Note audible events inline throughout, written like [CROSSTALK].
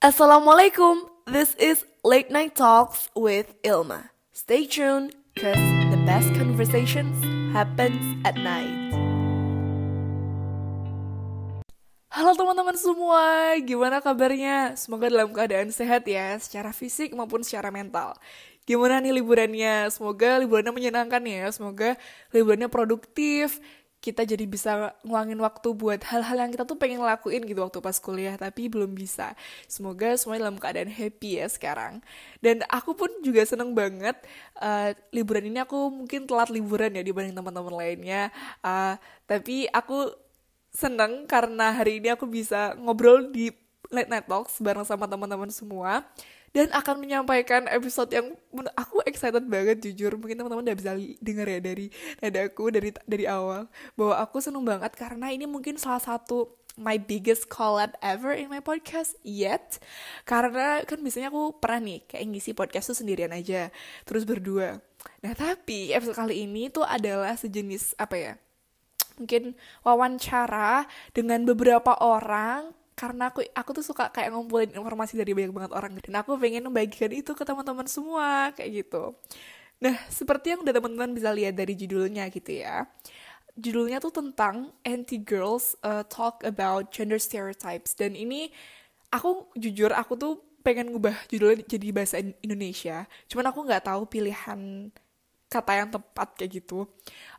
Assalamualaikum. This is Late Night Talks with Ilma. Stay tuned, cause the best conversations happens at night. Halo teman-teman semua, gimana kabarnya? Semoga dalam keadaan sehat ya, secara fisik maupun secara mental. Gimana nih liburannya? Semoga liburannya menyenangkan ya, semoga liburannya produktif, kita jadi bisa nguangin waktu buat hal-hal yang kita tuh pengen lakuin gitu waktu pas kuliah tapi belum bisa. Semoga semuanya dalam keadaan happy ya sekarang. Dan aku pun juga seneng banget uh, liburan ini aku mungkin telat liburan ya dibanding teman-teman lainnya. Uh, tapi aku seneng karena hari ini aku bisa ngobrol di late night talks bareng sama teman-teman semua dan akan menyampaikan episode yang aku excited banget jujur. Mungkin teman-teman udah bisa denger ya dari nadaku dari dari awal. Bahwa aku seneng banget karena ini mungkin salah satu my biggest collab ever in my podcast yet. Karena kan biasanya aku pernah nih kayak ngisi podcast tuh sendirian aja terus berdua. Nah tapi episode kali ini tuh adalah sejenis apa ya mungkin wawancara dengan beberapa orang karena aku aku tuh suka kayak ngumpulin informasi dari banyak banget orang. Dan aku pengen membagikan itu ke teman-teman semua kayak gitu. Nah seperti yang udah teman-teman bisa lihat dari judulnya gitu ya. Judulnya tuh tentang anti girls uh, talk about gender stereotypes. Dan ini aku jujur aku tuh pengen ngubah judulnya jadi bahasa Indonesia. Cuman aku nggak tahu pilihan kata yang tepat kayak gitu.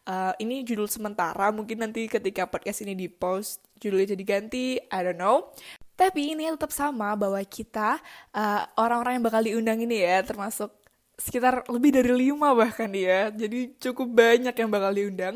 Uh, ini judul sementara mungkin nanti ketika podcast ini di post judulnya jadi ganti I don't know. Tapi ini tetap sama bahwa kita uh, orang-orang uh, yang bakal diundang ini ya termasuk sekitar lebih dari lima bahkan ya jadi cukup banyak yang bakal diundang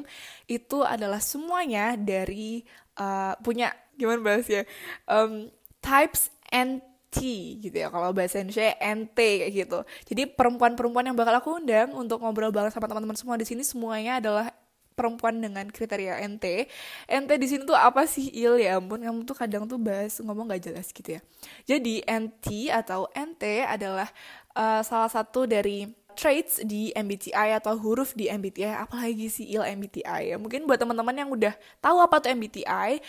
itu adalah semuanya dari uh, punya gimana bahasnya um, types and T gitu ya kalau bahasa Indonesia NT kayak gitu jadi perempuan-perempuan yang bakal aku undang untuk ngobrol bareng sama teman-teman semua di sini semuanya adalah perempuan dengan kriteria NT. NT di sini tuh apa sih il ya ampun kamu tuh kadang tuh bahas ngomong gak jelas gitu ya. Jadi NT atau NT adalah uh, salah satu dari traits di MBTI atau huruf di MBTI apalagi sih il MBTI ya mungkin buat teman-teman yang udah tahu apa tuh MBTI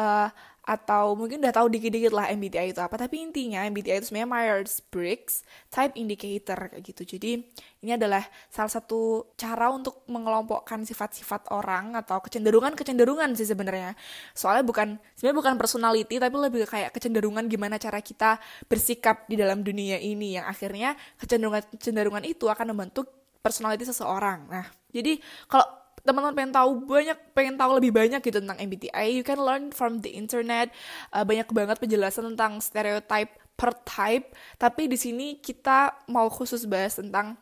uh, atau mungkin udah tahu dikit-dikit lah MBTI itu apa. Tapi intinya MBTI itu sebenarnya Myers-Briggs Type Indicator kayak gitu. Jadi ini adalah salah satu cara untuk mengelompokkan sifat-sifat orang atau kecenderungan-kecenderungan sih sebenarnya. Soalnya bukan sebenarnya bukan personality tapi lebih kayak kecenderungan gimana cara kita bersikap di dalam dunia ini yang akhirnya kecenderungan-kecenderungan itu akan membentuk personality seseorang. Nah jadi kalau teman-teman pengen tahu banyak pengen tahu lebih banyak gitu tentang MBTI you can learn from the internet. Uh, banyak banget penjelasan tentang stereotype per type. Tapi di sini kita mau khusus bahas tentang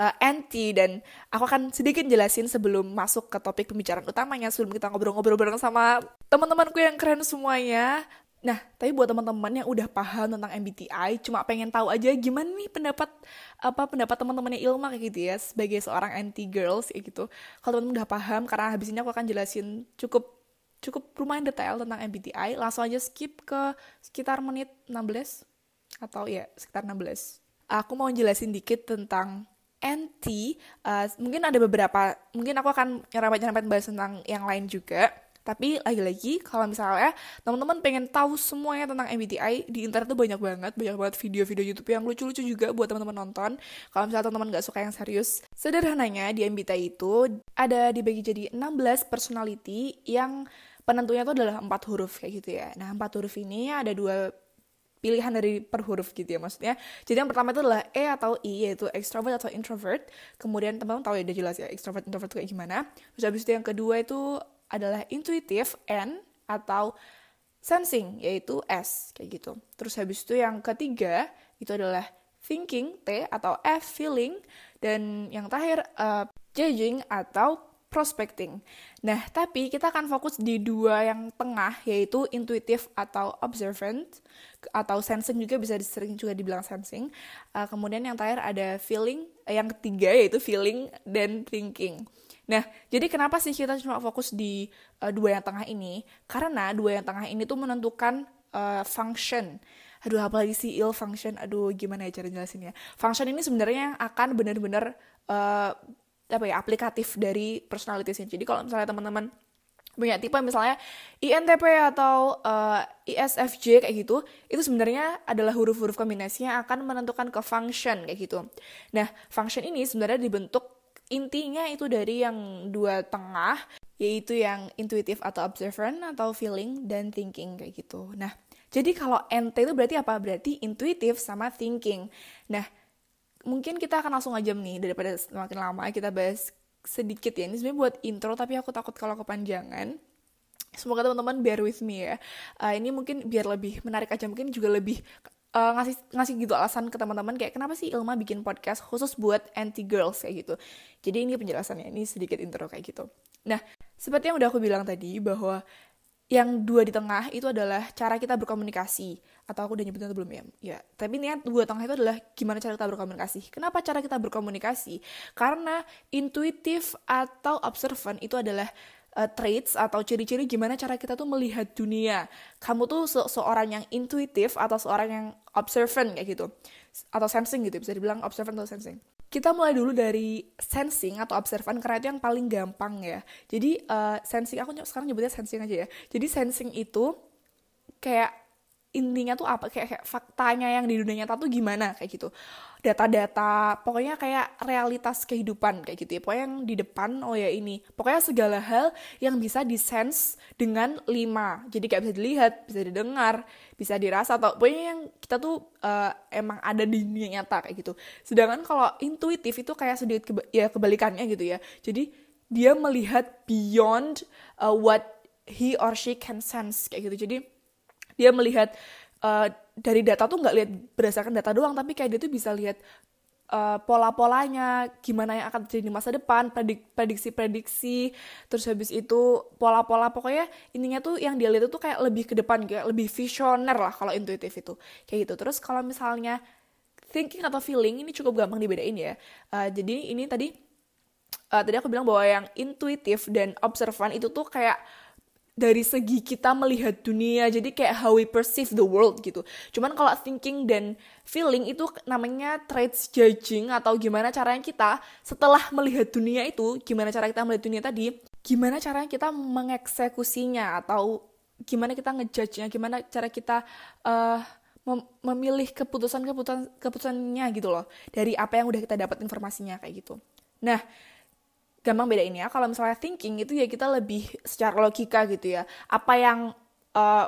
uh, anti. Dan aku akan sedikit jelasin sebelum masuk ke topik pembicaraan utamanya sebelum kita ngobrol-ngobrol bareng sama teman-temanku yang keren semuanya Nah, tapi buat teman-teman yang udah paham tentang MBTI, cuma pengen tahu aja gimana nih pendapat apa pendapat teman-temannya Ilma kayak gitu ya sebagai seorang anti girls kayak gitu. Kalau teman-teman udah paham karena habis ini aku akan jelasin cukup cukup lumayan detail tentang MBTI, langsung aja skip ke sekitar menit 16 atau ya sekitar 16. Aku mau jelasin dikit tentang anti, uh, mungkin ada beberapa, mungkin aku akan nyerempet-nyerempet bahas tentang yang lain juga tapi lagi-lagi kalau misalnya teman-teman pengen tahu semuanya tentang MBTI di internet tuh banyak banget, banyak banget video-video YouTube yang lucu-lucu juga buat teman-teman nonton. Kalau misalnya teman-teman nggak suka yang serius, sederhananya di MBTI itu ada dibagi jadi 16 personality yang penentunya itu adalah empat huruf kayak gitu ya. Nah empat huruf ini ada dua pilihan dari per huruf gitu ya maksudnya. Jadi yang pertama itu adalah E atau I yaitu extrovert atau introvert. Kemudian teman-teman tahu ya udah jelas ya extrovert introvert kayak gimana. Terus habis itu yang kedua itu adalah intuitive N atau sensing yaitu S kayak gitu. Terus habis itu yang ketiga itu adalah thinking T atau F feeling dan yang terakhir uh, judging atau prospecting. Nah, tapi kita akan fokus di dua yang tengah yaitu intuitive atau observant atau sensing juga bisa sering juga dibilang sensing. Uh, kemudian yang terakhir ada feeling, uh, yang ketiga yaitu feeling dan thinking. Nah, jadi kenapa sih kita cuma fokus di uh, dua yang tengah ini? Karena dua yang tengah ini tuh menentukan uh, function. Aduh, apalagi sih ill function? Aduh, gimana ya cara jelasinnya? Function ini sebenarnya akan benar-benar uh, apa ya aplikatif dari personalitiesnya. Jadi kalau misalnya teman-teman banyak tipe misalnya INTP atau uh, ISFJ kayak gitu itu sebenarnya adalah huruf-huruf kombinasi yang akan menentukan ke function kayak gitu nah function ini sebenarnya dibentuk intinya itu dari yang dua tengah yaitu yang intuitif atau observant atau feeling dan thinking kayak gitu. Nah jadi kalau NT itu berarti apa? Berarti intuitif sama thinking. Nah mungkin kita akan langsung aja nih daripada semakin lama kita bahas sedikit ya. Ini sebenarnya buat intro tapi aku takut kalau kepanjangan. Semoga teman-teman bear with me ya. Uh, ini mungkin biar lebih menarik aja mungkin juga lebih uh, ngasih ngasih gitu alasan ke teman-teman kayak kenapa sih Ilma bikin podcast khusus buat anti girls? kayak gitu. Jadi ini penjelasannya ini sedikit intro kayak gitu. Nah seperti yang udah aku bilang tadi bahwa yang dua di tengah itu adalah cara kita berkomunikasi. Atau aku udah nyebutin atau belum ya. Ya tapi niat dua tengah itu adalah gimana cara kita berkomunikasi. Kenapa cara kita berkomunikasi? Karena intuitif atau observant itu adalah uh, traits atau ciri-ciri gimana cara kita tuh melihat dunia. Kamu tuh se seorang yang intuitif atau seorang yang observant kayak gitu. Atau sensing gitu bisa dibilang observant atau sensing. Kita mulai dulu dari sensing atau observan karena itu yang paling gampang ya. Jadi uh, sensing aku sekarang nyebutnya sensing aja ya. Jadi sensing itu kayak intinya tuh apa? Kayak, kayak faktanya yang di dunia nyata tuh gimana? Kayak gitu data-data pokoknya kayak realitas kehidupan kayak gitu ya. Pokoknya yang di depan oh ya ini. Pokoknya segala hal yang bisa disense dengan lima. Jadi kayak bisa dilihat bisa didengar bisa dirasa atau pokoknya yang kita tuh uh, emang ada di dunia nyata kayak gitu. Sedangkan kalau intuitif itu kayak sedikit keba ya kebalikannya gitu ya. Jadi dia melihat beyond uh, what he or she can sense kayak gitu. Jadi dia melihat uh, dari data tuh nggak lihat berdasarkan data doang tapi kayak dia tuh bisa lihat uh, pola-polanya gimana yang akan terjadi di masa depan prediksi-prediksi terus habis itu pola-pola pokoknya intinya tuh yang dia lihat itu kayak lebih ke depan kayak lebih visioner lah kalau intuitif itu. Kayak gitu. Terus kalau misalnya thinking atau feeling ini cukup gampang dibedain ya. Uh, jadi ini tadi uh, tadi aku bilang bahwa yang intuitif dan observan itu tuh kayak dari segi kita melihat dunia jadi kayak how we perceive the world gitu. Cuman kalau thinking dan feeling itu namanya traits judging atau gimana caranya kita setelah melihat dunia itu gimana cara kita melihat dunia tadi gimana caranya kita mengeksekusinya atau gimana kita ngejudge-nya gimana cara kita uh, mem memilih keputusan keputusan keputusannya gitu loh dari apa yang udah kita dapat informasinya kayak gitu. Nah gampang beda ini ya. Kalau misalnya thinking itu ya kita lebih secara logika gitu ya. Apa yang uh,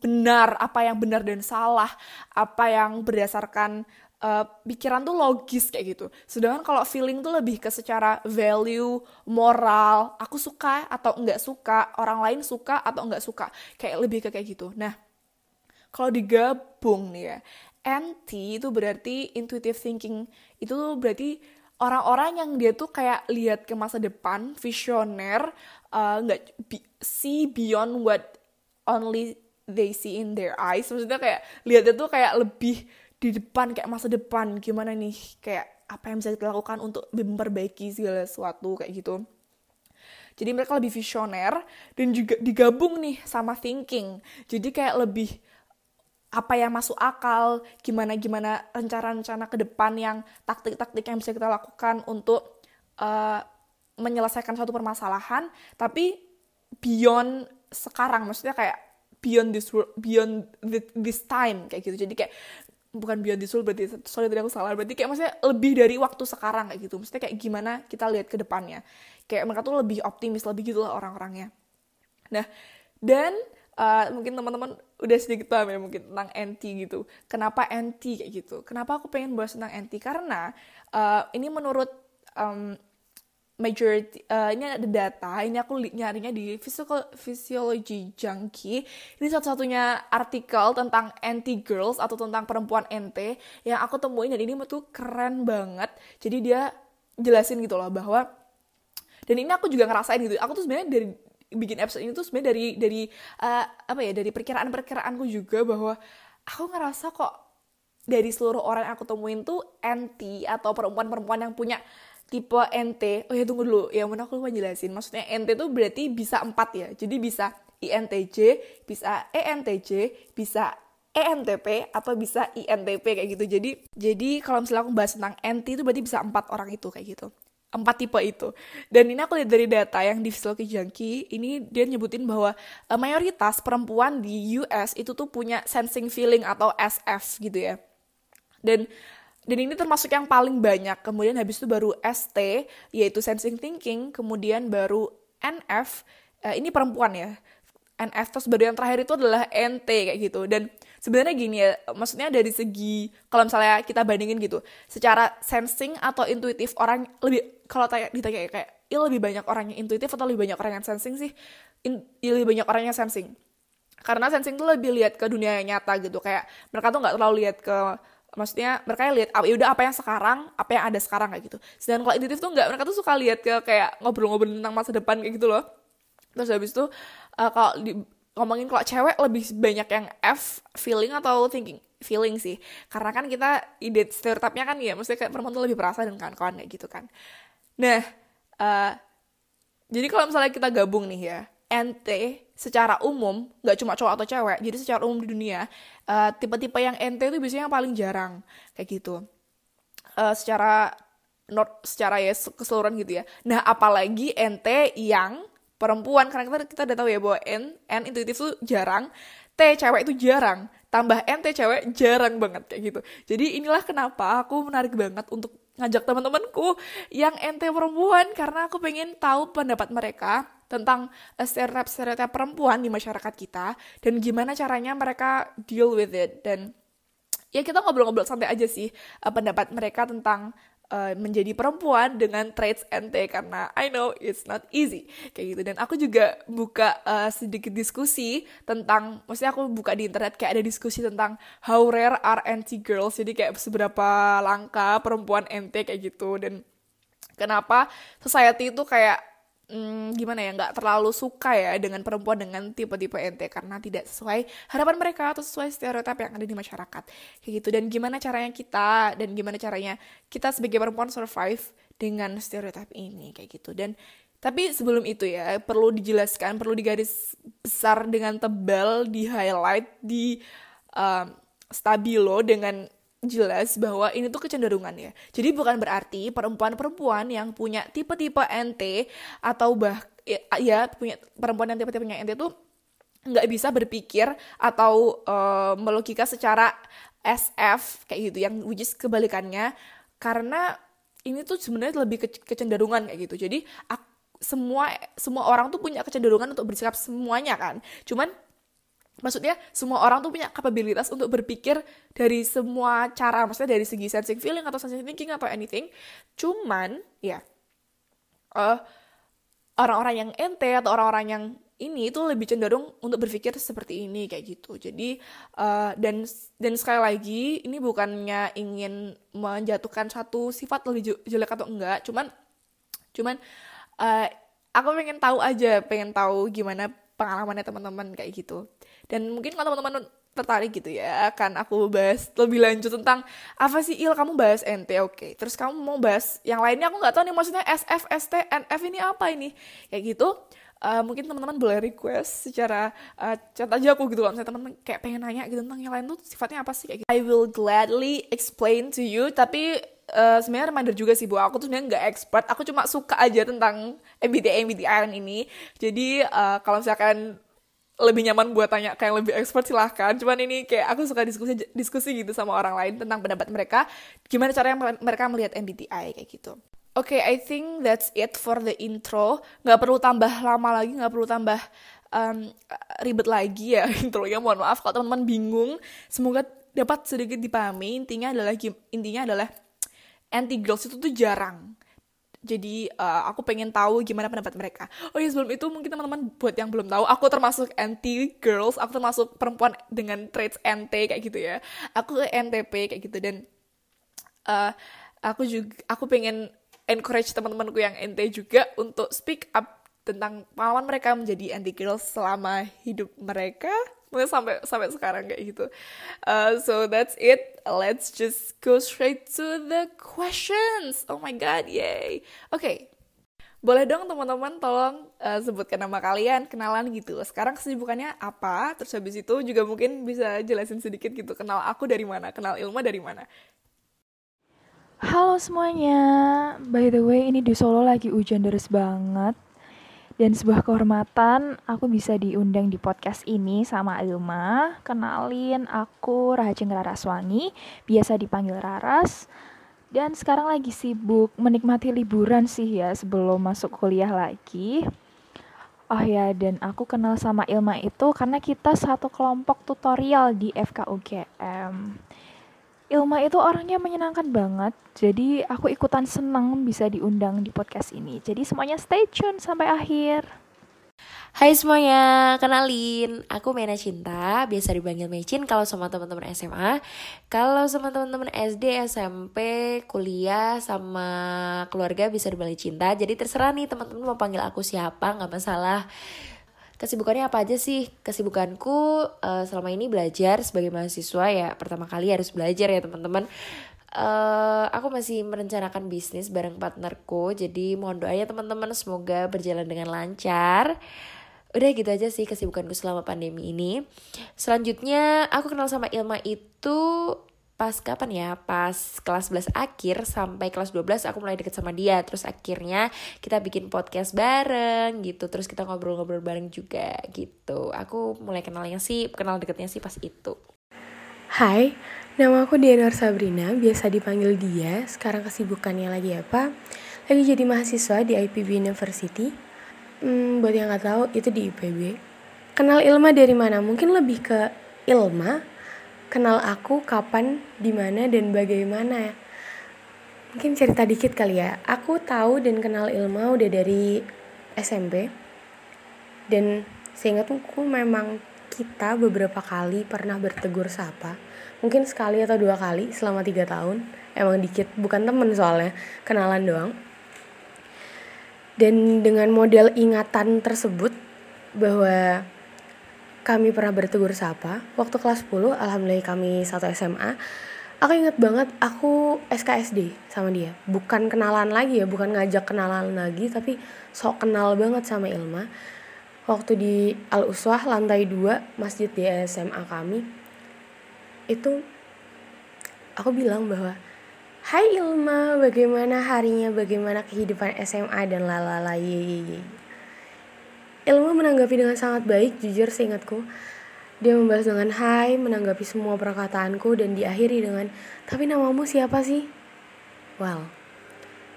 benar apa yang benar dan salah apa yang berdasarkan uh, pikiran tuh logis kayak gitu. Sedangkan kalau feeling tuh lebih ke secara value moral aku suka atau enggak suka orang lain suka atau enggak suka kayak lebih ke kayak gitu. Nah kalau digabung nih ya NT itu berarti intuitive thinking itu berarti orang-orang yang dia tuh kayak lihat ke masa depan, visioner, uh, nggak uh, see beyond what only they see in their eyes. Maksudnya kayak lihatnya tuh kayak lebih di depan kayak masa depan gimana nih kayak apa yang bisa kita lakukan untuk memperbaiki segala sesuatu kayak gitu. Jadi mereka lebih visioner dan juga digabung nih sama thinking. Jadi kayak lebih apa yang masuk akal, gimana gimana rencana-rencana ke depan yang taktik-taktik yang bisa kita lakukan untuk uh, menyelesaikan suatu permasalahan, tapi beyond sekarang, maksudnya kayak beyond this world, beyond this time kayak gitu. Jadi kayak bukan beyond this world berarti sorry tadi aku salah. Berarti kayak maksudnya lebih dari waktu sekarang kayak gitu. Maksudnya kayak gimana kita lihat ke depannya. Kayak mereka tuh lebih optimis lebih gitu lah orang-orangnya. Nah dan uh, mungkin teman-teman udah sedikit paham ya mungkin tentang NT gitu. Kenapa NT kayak gitu? Kenapa aku pengen bahas tentang NT? Karena uh, ini menurut um, majority uh, ini ada data ini aku nyarinya di physical physiology junkie ini satu-satunya artikel tentang anti girls atau tentang perempuan NT yang aku temuin dan ini tuh keren banget jadi dia jelasin gitu loh bahwa dan ini aku juga ngerasain gitu aku tuh sebenarnya dari bikin episode ini tuh sebenarnya dari dari uh, apa ya dari perkiraan-perkiraanku juga bahwa aku ngerasa kok dari seluruh orang yang aku temuin tuh NT atau perempuan-perempuan yang punya tipe NT. Oh ya tunggu dulu, ya mana aku lupa jelasin. Maksudnya NT tuh berarti bisa empat ya. Jadi bisa INTJ, bisa ENTJ, bisa ENTP atau bisa INTP kayak gitu. Jadi jadi kalau misalnya aku bahas tentang NT itu berarti bisa empat orang itu kayak gitu. Empat tipe itu. Dan ini aku lihat dari data yang di Physiology Junkie, ini dia nyebutin bahwa uh, mayoritas perempuan di US itu tuh punya sensing feeling atau SF gitu ya. Dan dan ini termasuk yang paling banyak. Kemudian habis itu baru ST yaitu sensing thinking, kemudian baru NF uh, ini perempuan ya. NF terus baru yang terakhir itu adalah NT kayak gitu. Dan sebenarnya gini ya maksudnya dari segi kalau misalnya kita bandingin gitu secara sensing atau intuitif orang lebih kalau tanya ditanya kayak lebih banyak orang yang intuitif atau lebih banyak orang yang sensing sih? In, lebih banyak orang yang sensing. Karena sensing tuh lebih lihat ke dunia yang nyata gitu kayak mereka tuh nggak terlalu lihat ke maksudnya mereka lihat ah, ya udah apa yang sekarang apa yang ada sekarang kayak gitu. Sedangkan kalau intuitif tuh nggak mereka tuh suka lihat ke kayak ngobrol-ngobrol tentang masa depan kayak gitu loh. Terus habis itu uh, kalau di ngomongin kalau cewek lebih banyak yang F feeling atau thinking? Feeling sih. Karena kan kita ide stereotipnya kan ya maksudnya kayak perempuan tuh lebih perasa dan kawan-kawan kayak gitu kan. Nah uh, jadi kalau misalnya kita gabung nih ya NT secara umum nggak cuma cowok atau cewek jadi secara umum di dunia uh, tipe-tipe yang NT itu biasanya yang paling jarang kayak gitu. Uh, secara not secara ya keseluruhan gitu ya. Nah apalagi NT yang perempuan. Karena kita kita udah tahu ya bahwa N N intuitif tuh jarang T cewek itu jarang. Tambah N T cewek jarang banget kayak gitu. Jadi inilah kenapa aku menarik banget untuk ngajak teman-temanku yang NT perempuan. Karena aku pengen tahu pendapat mereka tentang stereotip-stereotip perempuan di masyarakat kita dan gimana caranya mereka deal with it. Dan ya kita ngobrol-ngobrol santai aja sih uh, pendapat mereka tentang uh, menjadi perempuan dengan traits NT karena I know it's not easy kayak gitu. Dan aku juga buka uh, sedikit diskusi tentang maksudnya aku buka di internet kayak ada diskusi tentang how rare are NT girls jadi kayak seberapa langka perempuan NT kayak gitu. Dan kenapa society itu kayak hmm, gimana ya nggak terlalu suka ya dengan perempuan dengan tipe-tipe ente karena tidak sesuai harapan mereka atau sesuai stereotip yang ada di masyarakat. Kayak gitu. Dan gimana caranya kita dan gimana caranya kita sebagai perempuan survive dengan stereotip ini kayak gitu. Dan tapi sebelum itu ya perlu dijelaskan perlu digaris besar dengan tebal di highlight di um, stabilo dengan jelas bahwa ini tuh kecenderungan ya. Jadi bukan berarti perempuan-perempuan yang punya tipe-tipe NT atau bah ya, ya punya perempuan yang tipe-tipenya NT tuh nggak bisa berpikir atau uh, melogika secara SF kayak gitu yang is kebalikannya karena ini tuh sebenarnya lebih ke kecenderungan kayak gitu. Jadi aku, semua semua orang tuh punya kecenderungan untuk bersikap semuanya kan. Cuman maksudnya semua orang tuh punya kapabilitas untuk berpikir dari semua cara maksudnya dari segi sensing feeling atau sensing thinking atau anything. Cuman ya uh, orang-orang yang ente atau orang-orang yang ini itu lebih cenderung untuk berpikir seperti ini kayak gitu. Jadi uh, dan dan sekali lagi ini bukannya ingin menjatuhkan satu sifat lebih jelek atau enggak. Cuman cuman uh, aku pengen tahu aja pengen tahu gimana pengalamannya teman-teman kayak gitu dan mungkin kalau teman-teman tertarik gitu ya akan aku bahas lebih lanjut tentang apa sih il kamu bahas NT oke. Okay. terus kamu mau bahas yang lainnya aku nggak tahu nih maksudnya SF ST NF ini apa ini? Kayak gitu uh, mungkin teman-teman boleh request secara uh, chat aja aku gitu. Kalau misalnya teman-teman kayak pengen nanya gitu tentang yang lain tuh sifatnya apa sih kayak gitu. I will gladly explain to you tapi uh, sebenarnya reminder juga sih bahwa aku tuh sebenarnya nggak expert aku cuma suka aja tentang MBTI MBTI ini. Jadi uh, kalau misalkan lebih nyaman buat tanya kayak lebih expert silahkan cuman ini kayak aku suka diskusi diskusi gitu sama orang lain tentang pendapat mereka gimana cara yang mereka melihat MBTI kayak gitu Oke, okay, I think that's it for the intro. Nggak perlu tambah lama lagi, nggak perlu tambah um, ribet lagi ya [LAUGHS] intronya. Mohon maaf kalau teman-teman bingung. Semoga dapat sedikit dipahami. Intinya adalah intinya adalah anti girls itu tuh jarang jadi uh, aku pengen tahu gimana pendapat mereka. Oh ya sebelum itu mungkin teman-teman buat yang belum tahu aku termasuk anti girls aku termasuk perempuan dengan traits NT kayak gitu ya. Aku NTP kayak gitu dan uh, aku juga aku pengen encourage teman-temanku yang NT juga untuk speak up tentang pengalaman mereka menjadi anti girls selama hidup mereka sampai sampai sekarang kayak gitu. Uh, so that's it. Let's just go straight to the questions. Oh my god, yay. Oke. Okay. Boleh dong teman-teman tolong uh, sebutkan nama kalian, kenalan gitu. Sekarang kesibukannya apa? Terus habis itu juga mungkin bisa jelasin sedikit gitu. Kenal aku dari mana? Kenal Ilma dari mana? Halo semuanya, by the way ini di Solo lagi hujan deras banget Dan sebuah kehormatan aku bisa diundang di podcast ini sama Ilma. Kenalin aku Rahajeng Raraswangi, biasa dipanggil Raras. Dan sekarang lagi sibuk menikmati liburan sih ya sebelum masuk kuliah lagi. Oh ya, dan aku kenal sama Ilma itu karena kita satu kelompok tutorial di FKUGM. Ilma itu orangnya menyenangkan banget, jadi aku ikutan senang bisa diundang di podcast ini. Jadi semuanya stay tune sampai akhir. Hai semuanya, kenalin, aku Mena Cinta, biasa dipanggil Mecin kalau sama teman-teman SMA. Kalau sama teman-teman SD, SMP, kuliah, sama keluarga bisa dipanggil Cinta. Jadi terserah nih teman-teman mau panggil aku siapa, nggak masalah. Kesibukannya apa aja sih? Kesibukanku uh, selama ini belajar sebagai mahasiswa ya. Pertama kali harus belajar ya teman-teman. Uh, aku masih merencanakan bisnis bareng partnerku, jadi mohon doanya teman-teman semoga berjalan dengan lancar udah gitu aja sih kesibukanku selama pandemi ini selanjutnya aku kenal sama Ilma itu pas kapan ya pas kelas 11 akhir sampai kelas 12 aku mulai deket sama dia terus akhirnya kita bikin podcast bareng gitu terus kita ngobrol-ngobrol bareng juga gitu aku mulai kenalnya sih kenal deketnya sih pas itu Hai, nama aku Dianwar Sabrina, biasa dipanggil Dia. Sekarang kesibukannya lagi apa? Lagi jadi mahasiswa di IPB University Hmm, buat yang nggak tahu itu di IPB. Kenal Ilma dari mana? Mungkin lebih ke Ilma kenal aku kapan, di mana dan bagaimana ya. Mungkin cerita dikit kali ya. Aku tahu dan kenal Ilma udah dari SMP. Dan seingatku memang kita beberapa kali pernah bertegur sapa. Mungkin sekali atau dua kali selama tiga tahun. Emang dikit, bukan temen soalnya, kenalan doang dan dengan model ingatan tersebut bahwa kami pernah bertegur sapa. Waktu kelas 10 alhamdulillah kami satu SMA aku inget banget aku SKSD sama dia. Bukan kenalan lagi ya bukan ngajak kenalan lagi tapi sok kenal banget sama Ilma. Waktu di Al Uswah lantai 2 masjid di SMA kami itu aku bilang bahwa Hai Ilma, bagaimana harinya, bagaimana kehidupan SMA dan lalala? Ye, Ilma menanggapi dengan sangat baik, jujur seingatku. Dia membalas dengan hai, menanggapi semua perkataanku dan diakhiri dengan, tapi namamu siapa sih? Well,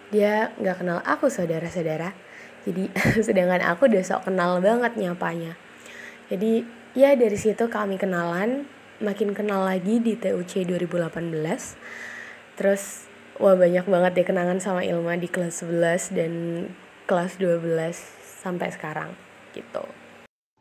dia nggak kenal aku saudara-saudara. Jadi [LAUGHS] sedangkan aku udah sok kenal banget nyapanya. Jadi ya dari situ kami kenalan, makin kenal lagi di TUC 2018 terus wah banyak banget deh kenangan sama Ilma di kelas 11 dan kelas 12 sampai sekarang gitu.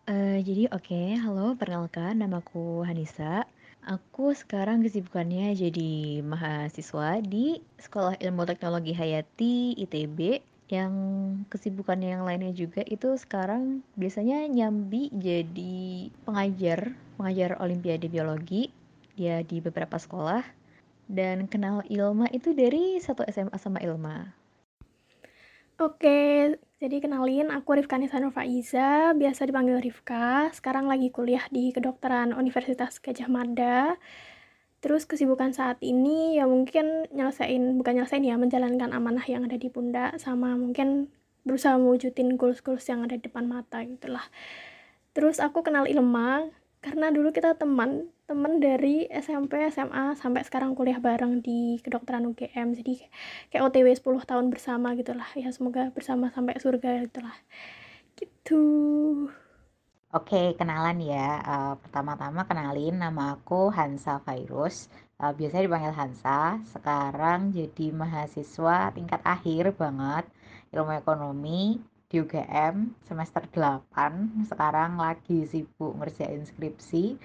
Uh, jadi oke, okay, halo perkenalkan namaku Hanisa. Aku sekarang kesibukannya jadi mahasiswa di Sekolah Ilmu Teknologi Hayati ITB yang kesibukannya yang lainnya juga itu sekarang biasanya nyambi jadi pengajar pengajar olimpiade biologi dia di beberapa sekolah dan kenal Ilma itu dari satu SMA sama Ilma. Oke, jadi kenalin aku Rifka Nisanur Faiza, biasa dipanggil Rifka. Sekarang lagi kuliah di kedokteran Universitas Gajah Mada. Terus kesibukan saat ini ya mungkin nyelesain, bukan nyelesain ya, menjalankan amanah yang ada di pundak sama mungkin berusaha mewujudin goals-goals yang ada di depan mata gitulah. Terus aku kenal Ilma karena dulu kita teman temen dari SMP SMA sampai sekarang kuliah bareng di kedokteran UGM jadi kayak OTW 10 tahun bersama gitulah. Ya semoga bersama sampai surga gitulah. Gitu. Oke, kenalan ya. Uh, pertama-tama kenalin nama aku Hansa Virus. Uh, biasanya dipanggil Hansa. Sekarang jadi mahasiswa tingkat akhir banget. Ilmu ekonomi di UGM semester 8 sekarang lagi sibuk ngerjain skripsi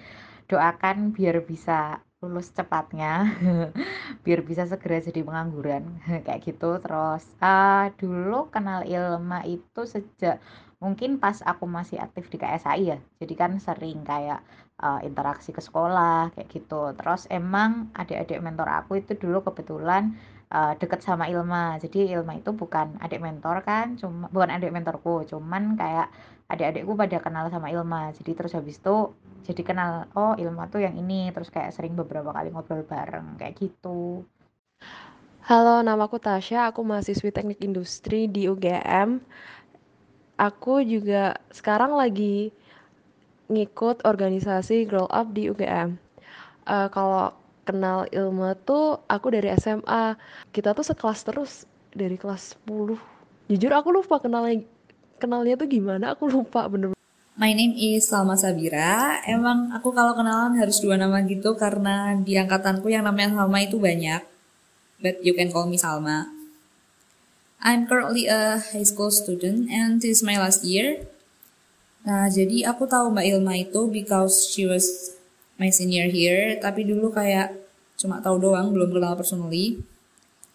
doakan biar bisa lulus cepatnya [LAUGHS] biar bisa segera jadi pengangguran [LAUGHS] kayak gitu terus. Uh, dulu kenal Ilma itu sejak mungkin pas aku masih aktif di KSI ya. Jadi kan sering kayak uh, interaksi ke sekolah kayak gitu. Terus emang adik-adik mentor aku itu dulu kebetulan uh, deket sama Ilma. Jadi Ilma itu bukan adik mentor kan cuma bukan adik mentorku cuman kayak adik-adikku pada kenal sama Ilma jadi terus habis itu jadi kenal oh Ilma tuh yang ini terus kayak sering beberapa kali ngobrol bareng kayak gitu Halo, namaku Tasya, aku mahasiswi teknik industri di UGM. Aku juga sekarang lagi ngikut organisasi Grow Up di UGM. Uh, kalau kenal ilmu tuh aku dari SMA. Kita tuh sekelas terus dari kelas 10. Jujur aku lupa kenalnya kenalnya tuh gimana, aku lupa bener. My name is Salma Sabira. Emang aku kalau kenalan harus dua nama gitu karena di angkatanku yang namanya Salma itu banyak but you can call me Salma. I'm currently a high school student and this is my last year. Nah, jadi aku tahu Mbak Ilma itu because she was my senior here, tapi dulu kayak cuma tahu doang, belum kenal personally.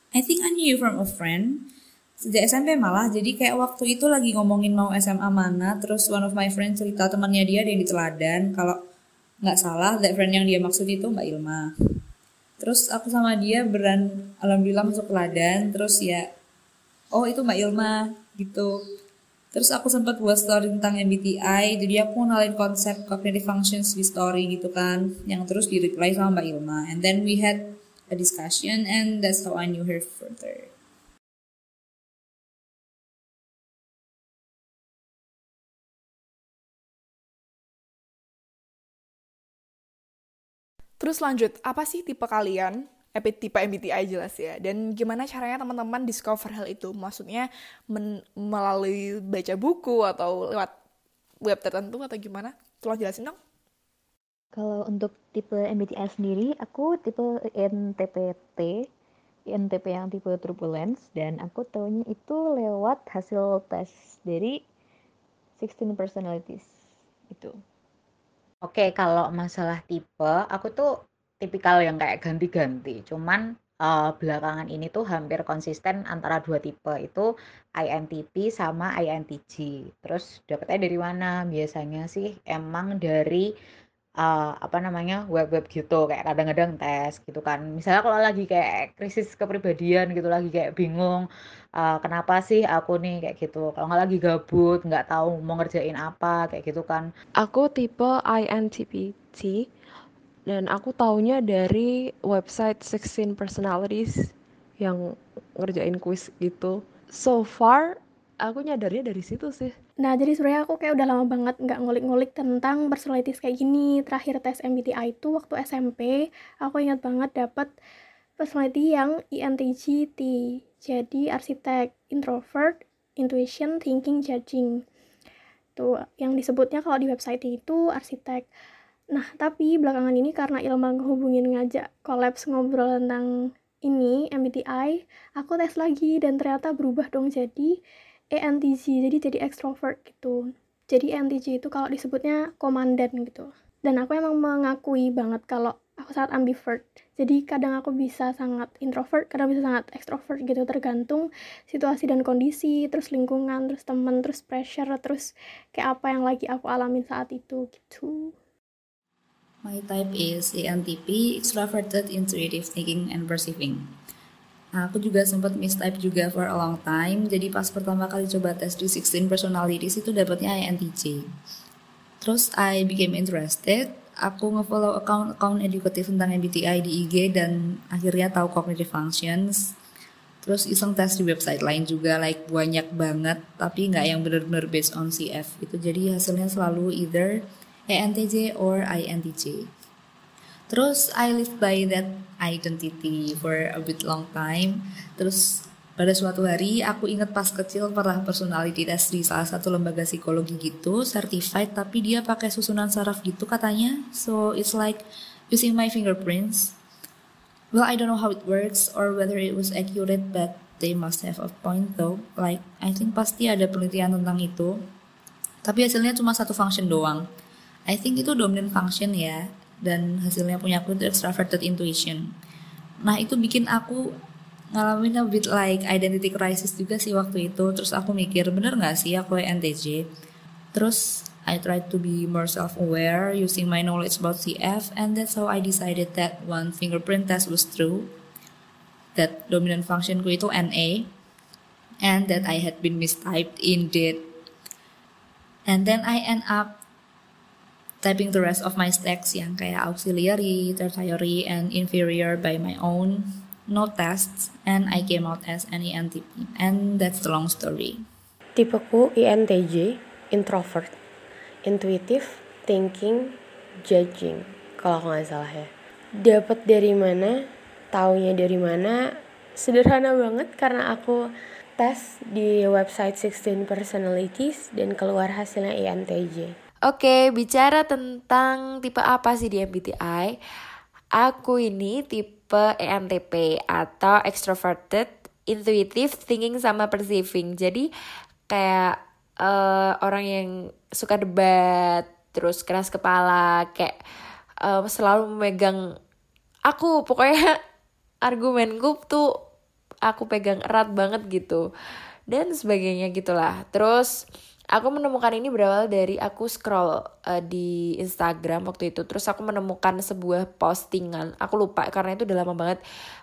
I think I knew you from a friend. Sejak SMP malah, jadi kayak waktu itu lagi ngomongin mau SMA mana, terus one of my friends cerita temannya dia, dia di teladan, kalau nggak salah, that friend yang dia maksud itu Mbak Ilma. Terus aku sama dia beran alhamdulillah masuk teladan terus ya oh itu Mbak Ilma gitu. Terus aku sempat buat story tentang MBTI jadi aku ngenalin konsep cognitive functions di story gitu kan yang terus di reply sama Mbak Ilma. And then we had a discussion and that's how I knew her further Terus lanjut, apa sih tipe kalian? Eh, tipe MBTI jelas ya. Dan gimana caranya teman-teman discover hal itu? Maksudnya melalui baca buku atau lewat web tertentu atau gimana? Tolong jelasin dong. Kalau untuk tipe MBTI sendiri, aku tipe INTPT, INTP yang tipe turbulence, dan aku tahunya itu lewat hasil tes dari 16 personalities itu. Oke, kalau masalah tipe, aku tuh tipikal yang kayak ganti-ganti. Cuman uh, belakangan ini tuh hampir konsisten antara dua tipe itu INTP sama INTJ. Terus dapetnya dari mana? Biasanya sih emang dari uh, apa namanya web-web gitu kayak kadang-kadang tes gitu kan. Misalnya kalau lagi kayak krisis kepribadian gitu lagi kayak bingung uh, kenapa sih aku nih kayak gitu. Kalau nggak lagi gabut nggak tahu mau ngerjain apa kayak gitu kan. Aku tipe INTPT dan aku taunya dari website 16 personalities yang ngerjain quiz gitu. So far aku nyadarnya dari situ sih Nah, jadi sebenarnya aku kayak udah lama banget nggak ngulik-ngulik tentang personalities kayak gini. Terakhir tes MBTI itu waktu SMP, aku ingat banget dapet personality yang INTJ-T. Jadi arsitek, introvert, intuition, thinking, judging. Tuh, yang disebutnya kalau di website itu arsitek. Nah, tapi belakangan ini karena Ilma ngehubungin ngajak kolaps ngobrol tentang ini, MBTI, aku tes lagi dan ternyata berubah dong jadi ENTJ jadi jadi extrovert gitu. Jadi ENTJ itu kalau disebutnya komandan gitu. Dan aku emang mengakui banget kalau aku sangat ambivert. Jadi kadang aku bisa sangat introvert kadang bisa sangat extrovert gitu. Tergantung situasi dan kondisi terus lingkungan terus temen terus pressure terus kayak apa yang lagi aku alamin saat itu gitu. My type is ENTP, extroverted, intuitive thinking, and perceiving. Nah, aku juga sempat mistype juga for a long time. Jadi pas pertama kali coba tes di 16 personalities itu dapatnya INTJ. Terus I became interested. Aku ngefollow account-account edukatif tentang MBTI di IG dan akhirnya tahu cognitive functions. Terus iseng tes di website lain juga like banyak banget tapi nggak yang bener-bener based on CF gitu. Jadi hasilnya selalu either ENTJ or INTJ. Terus I live by that identity for a bit long time. Terus pada suatu hari aku ingat pas kecil pernah personality test di salah satu lembaga psikologi gitu, certified tapi dia pakai susunan saraf gitu katanya. So it's like using my fingerprints. Well, I don't know how it works or whether it was accurate, but they must have a point though. Like, I think pasti ada penelitian tentang itu. Tapi hasilnya cuma satu function doang. I think itu dominant function ya dan hasilnya punya aku itu extroverted intuition. Nah itu bikin aku ngalamin a bit like identity crisis juga sih waktu itu. Terus aku mikir bener nggak sih aku NTJ terus I tried to be more self-aware using my knowledge about CF and that's how I decided that one fingerprint test was true. That dominant functionku itu NA and that I had been mistyped indeed. And then I end up typing the rest of my stacks yang kayak auxiliary, tertiary, and inferior by my own. no tests, and I came out as an ENTP. And that's the long story. Tipeku INTJ, introvert, intuitive, thinking, judging. Kalau aku nggak salah ya. Dapat dari mana? Taunya dari mana? Sederhana banget karena aku tes di website 16 personalities dan keluar hasilnya INTJ. Oke, bicara tentang tipe apa sih di MBTI? Aku ini tipe ENTP atau extroverted, intuitive, thinking sama perceiving. Jadi kayak uh, orang yang suka debat, terus keras kepala, kayak uh, selalu memegang aku pokoknya [LAUGHS] argumenku tuh aku pegang erat banget gitu dan sebagainya gitulah terus aku menemukan ini berawal dari aku scroll uh, di Instagram waktu itu. Terus aku menemukan sebuah postingan. Aku lupa karena itu udah lama banget.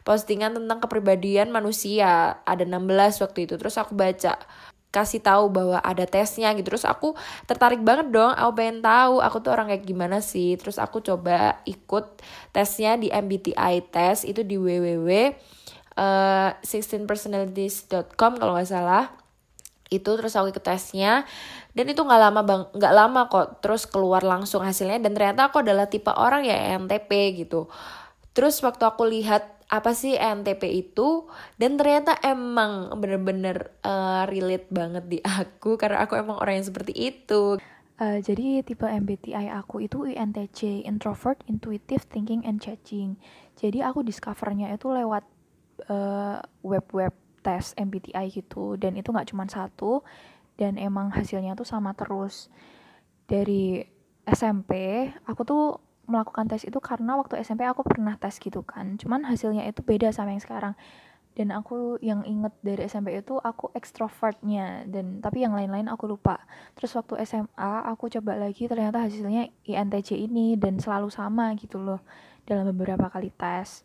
Postingan tentang kepribadian manusia. Ada 16 waktu itu. Terus aku baca kasih tahu bahwa ada tesnya gitu. Terus aku tertarik banget dong. Aku pengen tahu aku tuh orang kayak gimana sih. Terus aku coba ikut tesnya di MBTI test. Itu di www uh, 16personalities.com kalau nggak salah itu terus aku ikut tesnya. Dan itu nggak lama bang nggak lama kok terus keluar langsung hasilnya. Dan ternyata aku adalah tipe orang ya NTP gitu. Terus waktu aku lihat apa sih NTP itu dan ternyata emang bener-bener uh, relate banget di aku karena aku emang orang yang seperti itu. Uh, jadi tipe MBTI aku itu INTJ introvert intuitive thinking and judging. Jadi aku discovernya itu lewat uh, web-web tes MBTI gitu. Dan itu nggak cuma satu dan emang hasilnya tuh sama terus. Dari SMP aku tuh melakukan tes itu karena waktu SMP aku pernah tes gitu kan. Cuman hasilnya itu beda sama yang sekarang. Dan aku yang inget dari SMP itu aku ekstrovertnya dan tapi yang lain-lain aku lupa. Terus waktu SMA aku coba lagi ternyata hasilnya INTJ ini dan selalu sama gitu loh dalam beberapa kali tes.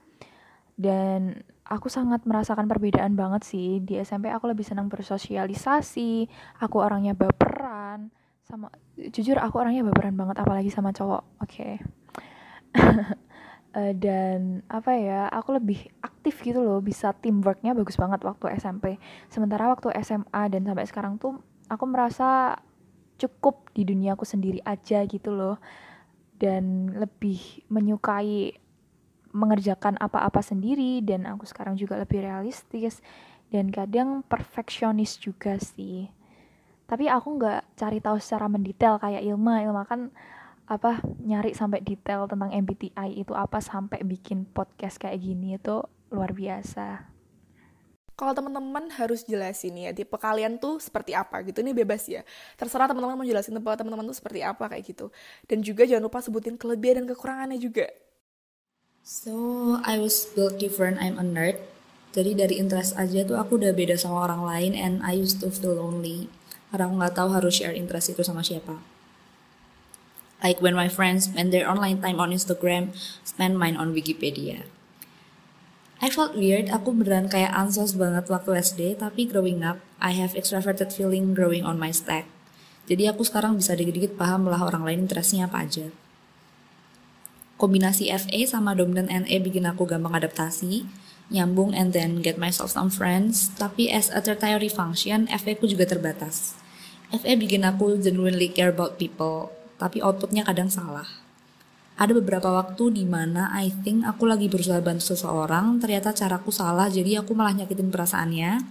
Dan aku sangat merasakan perbedaan banget sih. Di SMP aku lebih senang bersosialisasi aku orangnya baperan sama jujur aku orangnya baperan banget apalagi sama cowok oke. Okay [LAUGHS] uh, dan apa ya aku lebih aktif gitu loh bisa teamworknya bagus banget waktu SMP sementara waktu SMA dan sampai sekarang tuh aku merasa cukup di dunia aku sendiri aja gitu loh. Dan lebih menyukai mengerjakan apa-apa sendiri dan aku sekarang juga lebih realistis dan kadang perfeksionis juga sih tapi aku nggak cari tahu secara mendetail kayak Ilma Ilma kan apa nyari sampai detail tentang MBTI itu apa sampai bikin podcast kayak gini itu luar biasa. Kalau teman-teman harus jelasin ya tipe kalian tuh seperti apa gitu ini bebas ya. Terserah teman-teman mau jelasin tipe teman-teman tuh seperti apa kayak gitu. Dan juga jangan lupa sebutin kelebihan dan kekurangannya juga. So, I was built different, I'm a nerd. Jadi dari interest aja tuh aku udah beda sama orang lain and I used to feel lonely. Karena aku nggak tahu harus share interest itu sama siapa. Like when my friends spend their online time on Instagram, spend mine on Wikipedia. I felt weird, aku beneran kayak ansos banget waktu SD, tapi growing up, I have extroverted feeling growing on my stack. Jadi aku sekarang bisa dikit-dikit paham lah orang lain interestnya apa aja. Kombinasi FA sama dominant NE bikin aku gampang adaptasi, nyambung and then get myself some friends, tapi as a tertiary function, FA ku juga terbatas. FA bikin aku genuinely care about people, tapi outputnya kadang salah. Ada beberapa waktu di mana I think aku lagi berusaha bantu seseorang, ternyata caraku salah, jadi aku malah nyakitin perasaannya.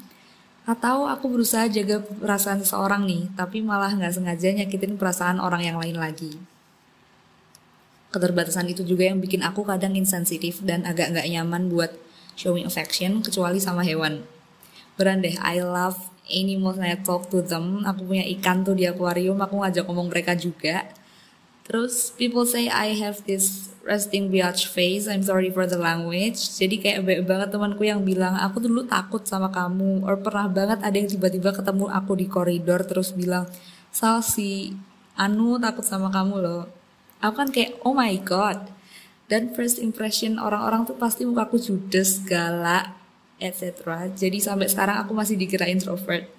Atau aku berusaha jaga perasaan seseorang nih, tapi malah nggak sengaja nyakitin perasaan orang yang lain lagi. Keterbatasan itu juga yang bikin aku kadang insensitif dan agak nggak nyaman buat showing affection, kecuali sama hewan. Beran deh, I love animals and I talk to them. Aku punya ikan tuh di akuarium, aku ngajak ngomong mereka juga. Terus people say I have this resting biatch face. I'm sorry for the language. Jadi kayak banyak banget temanku yang bilang aku dulu takut sama kamu. Or pernah banget ada yang tiba-tiba ketemu aku di koridor terus bilang Sal si Anu takut sama kamu loh. Aku kan kayak oh my god. Dan first impression orang-orang tuh pasti mukaku judes, galak, etc. Jadi sampai sekarang aku masih dikira introvert.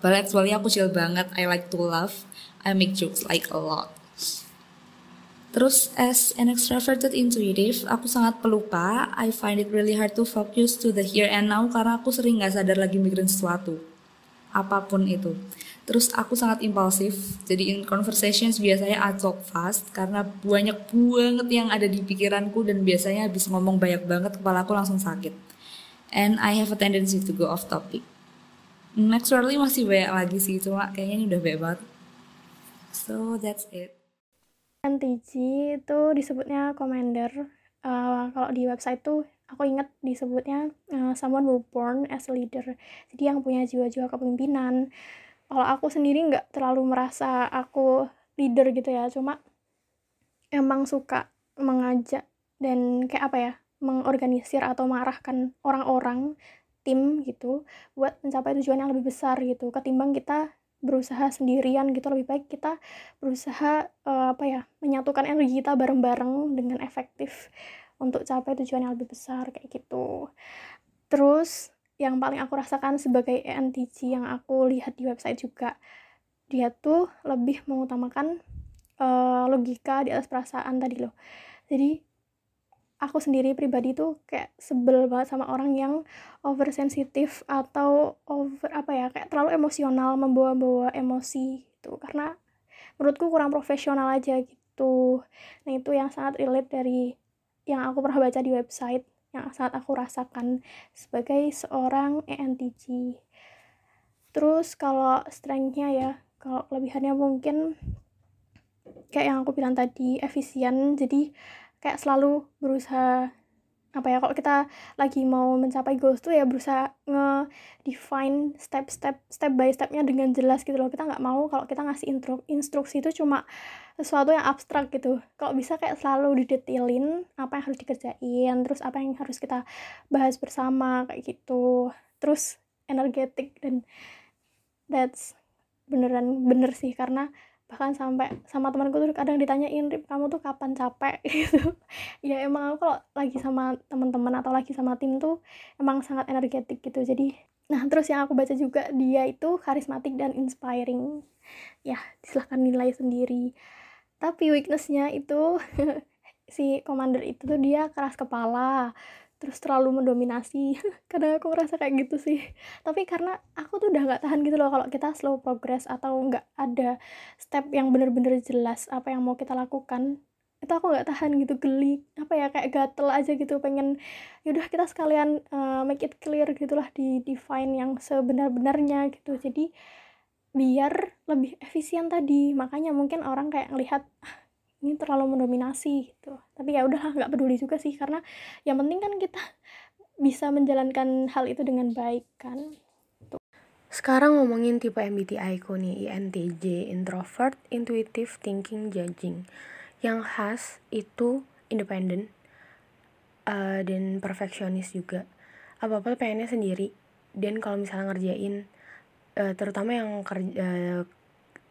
But actually aku chill banget. I like to laugh. I make jokes like a lot. Terus as an extroverted intuitive, aku sangat pelupa. I find it really hard to focus to the here and now karena aku sering nggak sadar lagi mikirin sesuatu. Apa pun itu. Terus aku sangat impulsif. Jadi in conversations biasanya I talk fast karena banyak banget yang ada di pikiranku dan biasanya habis ngomong banyak banget kepala aku langsung sakit. And I have a tendency to go off topic. Next masih banyak lagi sih, cuma kayaknya ini udah banyak banget. So that's it. NTG itu disebutnya commander. Uh, kalau di website tuh aku inget disebutnya uh, someone who born as a leader. Jadi yang punya jiwa-jiwa kepemimpinan. Kalau aku sendiri nggak terlalu merasa aku leader gitu ya, cuma emang suka mengajak dan kayak apa ya, mengorganisir atau mengarahkan orang-orang tim gitu buat mencapai tujuan yang lebih besar gitu. Ketimbang kita berusaha sendirian gitu lebih baik kita berusaha uh, apa ya menyatukan energi kita bareng-bareng dengan efektif untuk capai tujuan yang lebih besar kayak gitu. Terus yang paling aku rasakan sebagai ENTJ yang aku lihat di website juga. Dia tuh lebih mengutamakan uh, logika di atas perasaan tadi loh. Jadi aku sendiri pribadi tuh kayak sebel banget sama orang yang oversensitif atau over apa ya kayak terlalu emosional membawa-bawa emosi gitu. Karena menurutku kurang profesional aja gitu. Nah itu yang sangat relate dari yang aku pernah baca di website yang sangat aku rasakan sebagai seorang ENTJ terus kalau strengthnya ya kalau kelebihannya mungkin kayak yang aku bilang tadi efisien. Jadi kayak selalu berusaha apa ya kalau kita lagi mau mencapai goals tuh ya berusaha nge-define step-step step by stepnya dengan jelas gitu loh. Kita nggak mau kalau kita ngasih intro, instruksi itu cuma sesuatu yang abstrak gitu. Kalau bisa kayak selalu didetailin apa yang harus dikerjain terus apa yang harus kita bahas bersama kayak gitu. Terus energetik dan that's beneran bener sih karena bahkan sampai sama temanku tuh kadang ditanyain Rip kamu tuh kapan capek? [LAUGHS] Gitu. Ya emang aku kalau lagi sama teman-teman atau lagi sama tim tuh emang sangat energetik gitu. Jadi nah terus yang aku baca juga dia itu karismatik dan inspiring. Ya silahkan nilai sendiri. Tapi weaknessnya itu [LAUGHS] si commander itu tuh dia keras kepala terus terlalu mendominasi. [LAUGHS] Kadang aku ngerasa kayak gitu sih. Tapi karena aku tuh udah nggak tahan gitu loh kalau kita slow progress atau nggak ada step yang bener-bener jelas apa yang mau kita lakukan itu aku nggak tahan gitu geli apa ya kayak gatel aja gitu pengen yaudah kita sekalian uh, make it clear gitulah di define yang sebenar-benarnya gitu. Jadi biar lebih efisien tadi. Makanya mungkin orang kayak ngelihat ah, ini terlalu mendominasi gitu. Tapi ya udahlah nggak peduli juga sih karena yang penting kan kita [LAUGHS] bisa menjalankan hal itu dengan baik kan. Sekarang ngomongin tipe MBTI ku nih INTJ introvert intuitive thinking judging. Yang khas itu independen uh, dan perfeksionis juga. Apa apa pengennya sendiri. Dan kalau misalnya ngerjain uh, terutama yang kerja uh,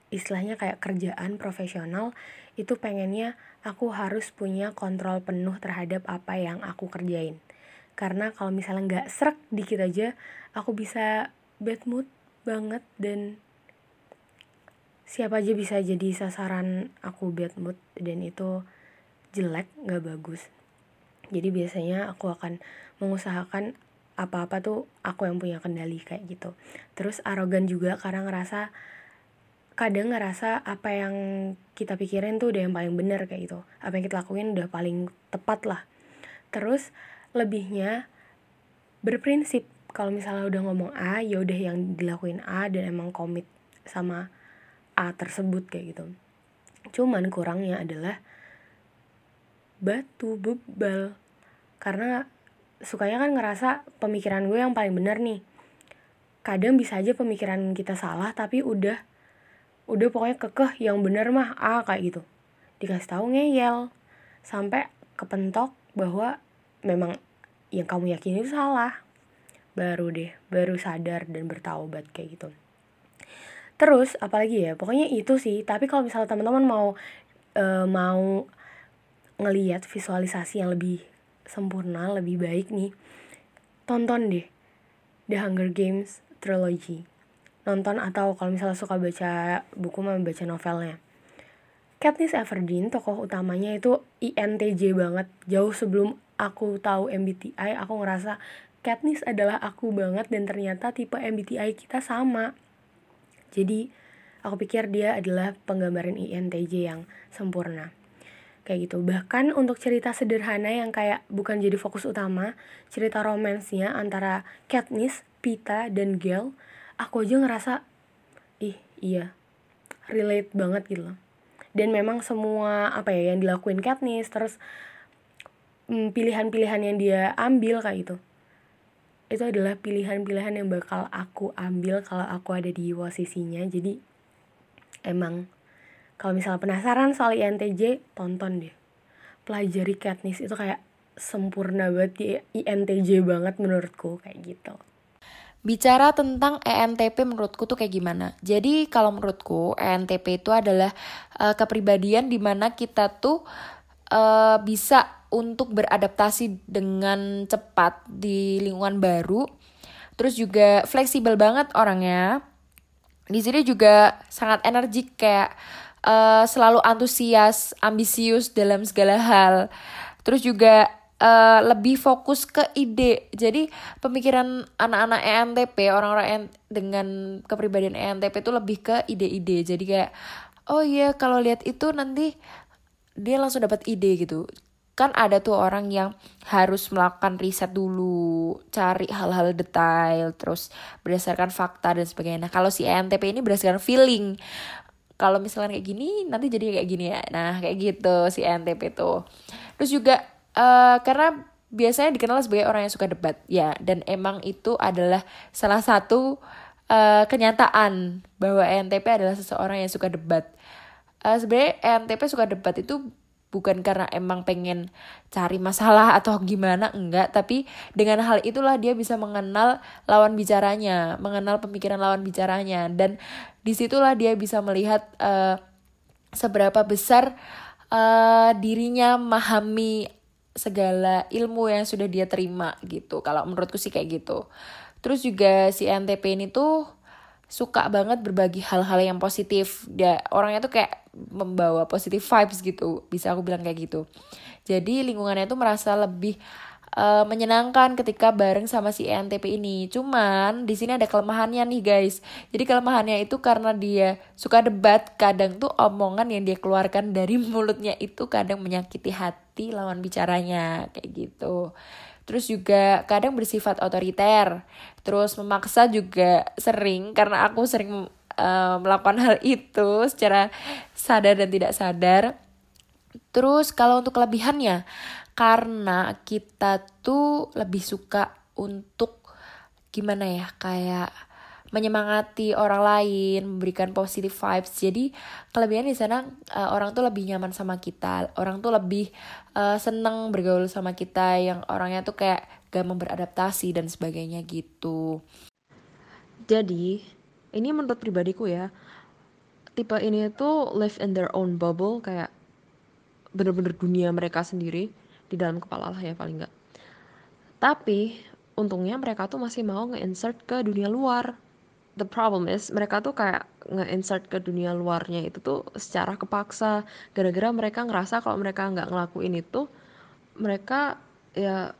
istilahnya kayak kerjaan profesional itu pengennya aku harus punya kontrol penuh terhadap apa yang aku kerjain. Karena kalau misalnya nggak serak dikit aja aku bisa bad mood banget dan siapa aja bisa jadi sasaran aku bad mood dan itu jelek nggak bagus. Jadi biasanya aku akan mengusahakan apa-apa tuh aku yang punya kendali kayak gitu. Terus arogan juga karena ngerasa kadang ngerasa apa yang kita pikirin tuh udah yang paling bener kayak gitu. Apa yang kita lakuin udah paling tepat lah. Terus lebihnya berprinsip. Kalau misalnya udah ngomong A ya udah yang dilakuin A dan emang komit sama A tersebut kayak gitu. Cuman kurangnya adalah batu bebal. Karena sukanya kan ngerasa pemikiran gue yang paling bener nih. Kadang bisa aja pemikiran kita salah tapi udah udah pokoknya kekeh yang bener mah A kayak gitu. Dikasih tahu ngeyel sampai kepentok bahwa memang yang kamu yakin itu salah. Baru deh baru sadar dan bertaubat kayak gitu. Terus apalagi ya pokoknya itu sih. Tapi kalau misalnya teman-teman mau e, mau ngeliat visualisasi yang lebih sempurna lebih baik nih tonton deh The Hunger Games trilogy nonton atau kalau misalnya suka baca buku mah baca novelnya. Katniss Everdeen tokoh utamanya itu INTJ banget. Jauh sebelum aku tahu MBTI aku ngerasa Katniss adalah aku banget dan ternyata tipe MBTI kita sama. Jadi aku pikir dia adalah penggambaran INTJ yang sempurna. Kayak gitu. Bahkan untuk cerita sederhana yang kayak bukan jadi fokus utama cerita romansnya antara Katniss, Pita, dan Gale aku aja ngerasa ih iya relate banget gitu loh. Dan memang semua apa ya yang dilakuin Katniss terus mm, pilihan-pilihan yang dia ambil kayak gitu itu adalah pilihan-pilihan yang bakal aku ambil kalau aku ada di posisinya. Jadi emang kalau misalnya penasaran soal INTJ tonton deh. Pelajari Katniss itu kayak sempurna banget di INTJ banget menurutku kayak gitu Bicara tentang ENTP menurutku tuh kayak gimana? Jadi kalau menurutku ENTP itu adalah uh, kepribadian di mana kita tuh uh, bisa untuk beradaptasi dengan cepat di lingkungan baru. Terus juga fleksibel banget orangnya. Di sini juga sangat energik kayak uh, selalu antusias, ambisius dalam segala hal. Terus juga uh, lebih fokus ke ide. Jadi pemikiran anak-anak ENTP, orang-orang dengan kepribadian ENTP itu lebih ke ide-ide. Jadi kayak oh iya kalau lihat itu nanti dia langsung dapat ide gitu. Kan ada tuh orang yang harus melakukan riset dulu, cari hal-hal detail, terus berdasarkan fakta dan sebagainya. Nah, kalau si ENTP ini berdasarkan feeling. Kalau misalnya kayak gini, nanti jadi kayak gini ya. Nah, kayak gitu si ENTP tuh. Terus juga uh, karena biasanya dikenal sebagai orang yang suka debat ya. Dan emang itu adalah salah satu uh, kenyataan bahwa ENTP adalah seseorang yang suka debat. Uh, sebenarnya ENTP suka debat itu bukan karena emang pengen cari masalah atau gimana enggak. Tapi dengan hal itulah dia bisa mengenal lawan bicaranya mengenal pemikiran lawan bicaranya. Dan di situlah dia bisa melihat uh, seberapa besar uh, dirinya memahami segala ilmu yang sudah dia terima gitu. Kalau menurutku sih kayak gitu. Terus juga si NTP ini tuh suka banget berbagi hal-hal yang positif. Dia orangnya tuh kayak membawa positif vibes gitu. Bisa aku bilang kayak gitu. Jadi lingkungannya tuh merasa lebih uh, menyenangkan ketika bareng sama si ENTP ini. Cuman di sini ada kelemahannya nih guys. Jadi kelemahannya itu karena dia suka debat, kadang tuh omongan yang dia keluarkan dari [LAUGHS] mulutnya itu kadang menyakiti hati lawan bicaranya kayak gitu. Terus juga kadang bersifat otoriter. Terus memaksa juga sering karena aku sering uh, melakukan hal itu secara sadar dan tidak sadar. Terus kalau untuk kelebihannya, karena kita tuh lebih suka untuk gimana ya kayak menyemangati orang lain, memberikan positive vibes. Jadi kelebihan di sana uh, orang tuh lebih nyaman sama kita, orang tuh lebih uh, seneng bergaul sama kita yang orangnya tuh kayak gampang beradaptasi dan sebagainya gitu. Jadi ini menurut pribadiku ya, tipe ini tuh live in their own bubble kayak bener-bener dunia mereka sendiri di dalam kepala lah ya paling nggak tapi untungnya mereka tuh masih mau nge-insert ke dunia luar the problem is mereka tuh kayak nge-insert ke dunia luarnya itu tuh secara kepaksa gara-gara mereka ngerasa kalau mereka nggak ngelakuin itu mereka ya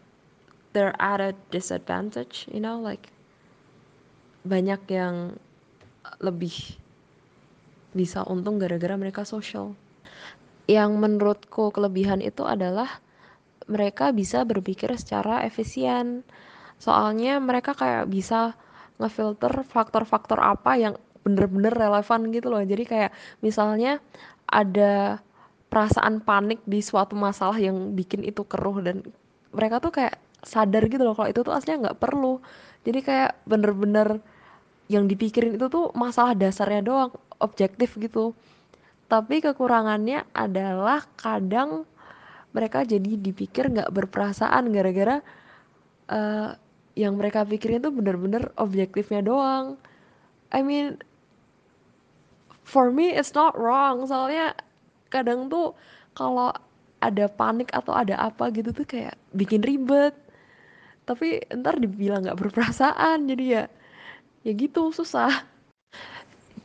they're at a disadvantage you know like banyak yang lebih bisa untung gara-gara mereka social yang menurutku kelebihan itu adalah mereka bisa berpikir secara efisien. Soalnya mereka kayak bisa ngefilter faktor-faktor apa yang bener-bener relevan gitu loh. Jadi kayak misalnya ada perasaan panik di suatu masalah yang bikin itu keruh dan mereka tuh kayak sadar gitu loh kalau itu tuh aslinya nggak perlu. Jadi kayak bener-bener yang dipikirin itu tuh masalah dasarnya doang, objektif gitu. Tapi kekurangannya adalah kadang mereka jadi dipikir nggak berperasaan gara-gara uh, yang mereka pikirin tuh bener-bener objektifnya doang. I mean for me it's not wrong. Soalnya kadang tuh kalau ada panik atau ada apa gitu tuh kayak bikin ribet. Tapi ntar dibilang nggak berperasaan jadi ya ya gitu susah.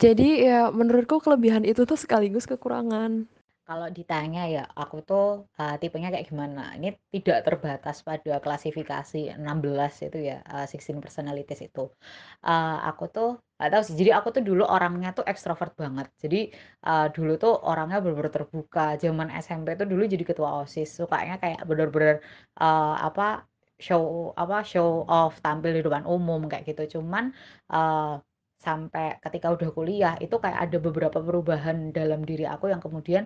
Jadi ya menurutku kelebihan itu tuh sekaligus kekurangan Kalau ditanya ya, aku tuh uh, tipenya kayak gimana? Ini tidak terbatas pada klasifikasi 16 itu ya, uh, 16 personalities itu. Uh, aku tuh gak tahu sih. Jadi aku tuh dulu orangnya tuh ekstrovert banget. Jadi uh, dulu tuh orangnya bener-bener terbuka. Zaman SMP tuh dulu jadi ketua OSIS. Sukanya kayak bener-bener uh, apa show apa show off tampil di depan umum kayak gitu. Cuman uh, sampai ketika udah kuliah itu kayak ada beberapa perubahan dalam diri aku yang kemudian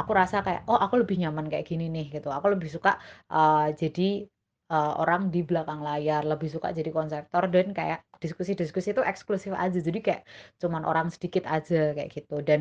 aku rasa kayak oh aku lebih nyaman kayak gini nih gitu. Aku lebih suka uh, jadi uh, orang di belakang layar lebih suka jadi konseptor dan kayak diskusi-diskusi itu eksklusif aja. Jadi kayak cuman orang sedikit aja kayak gitu. Dan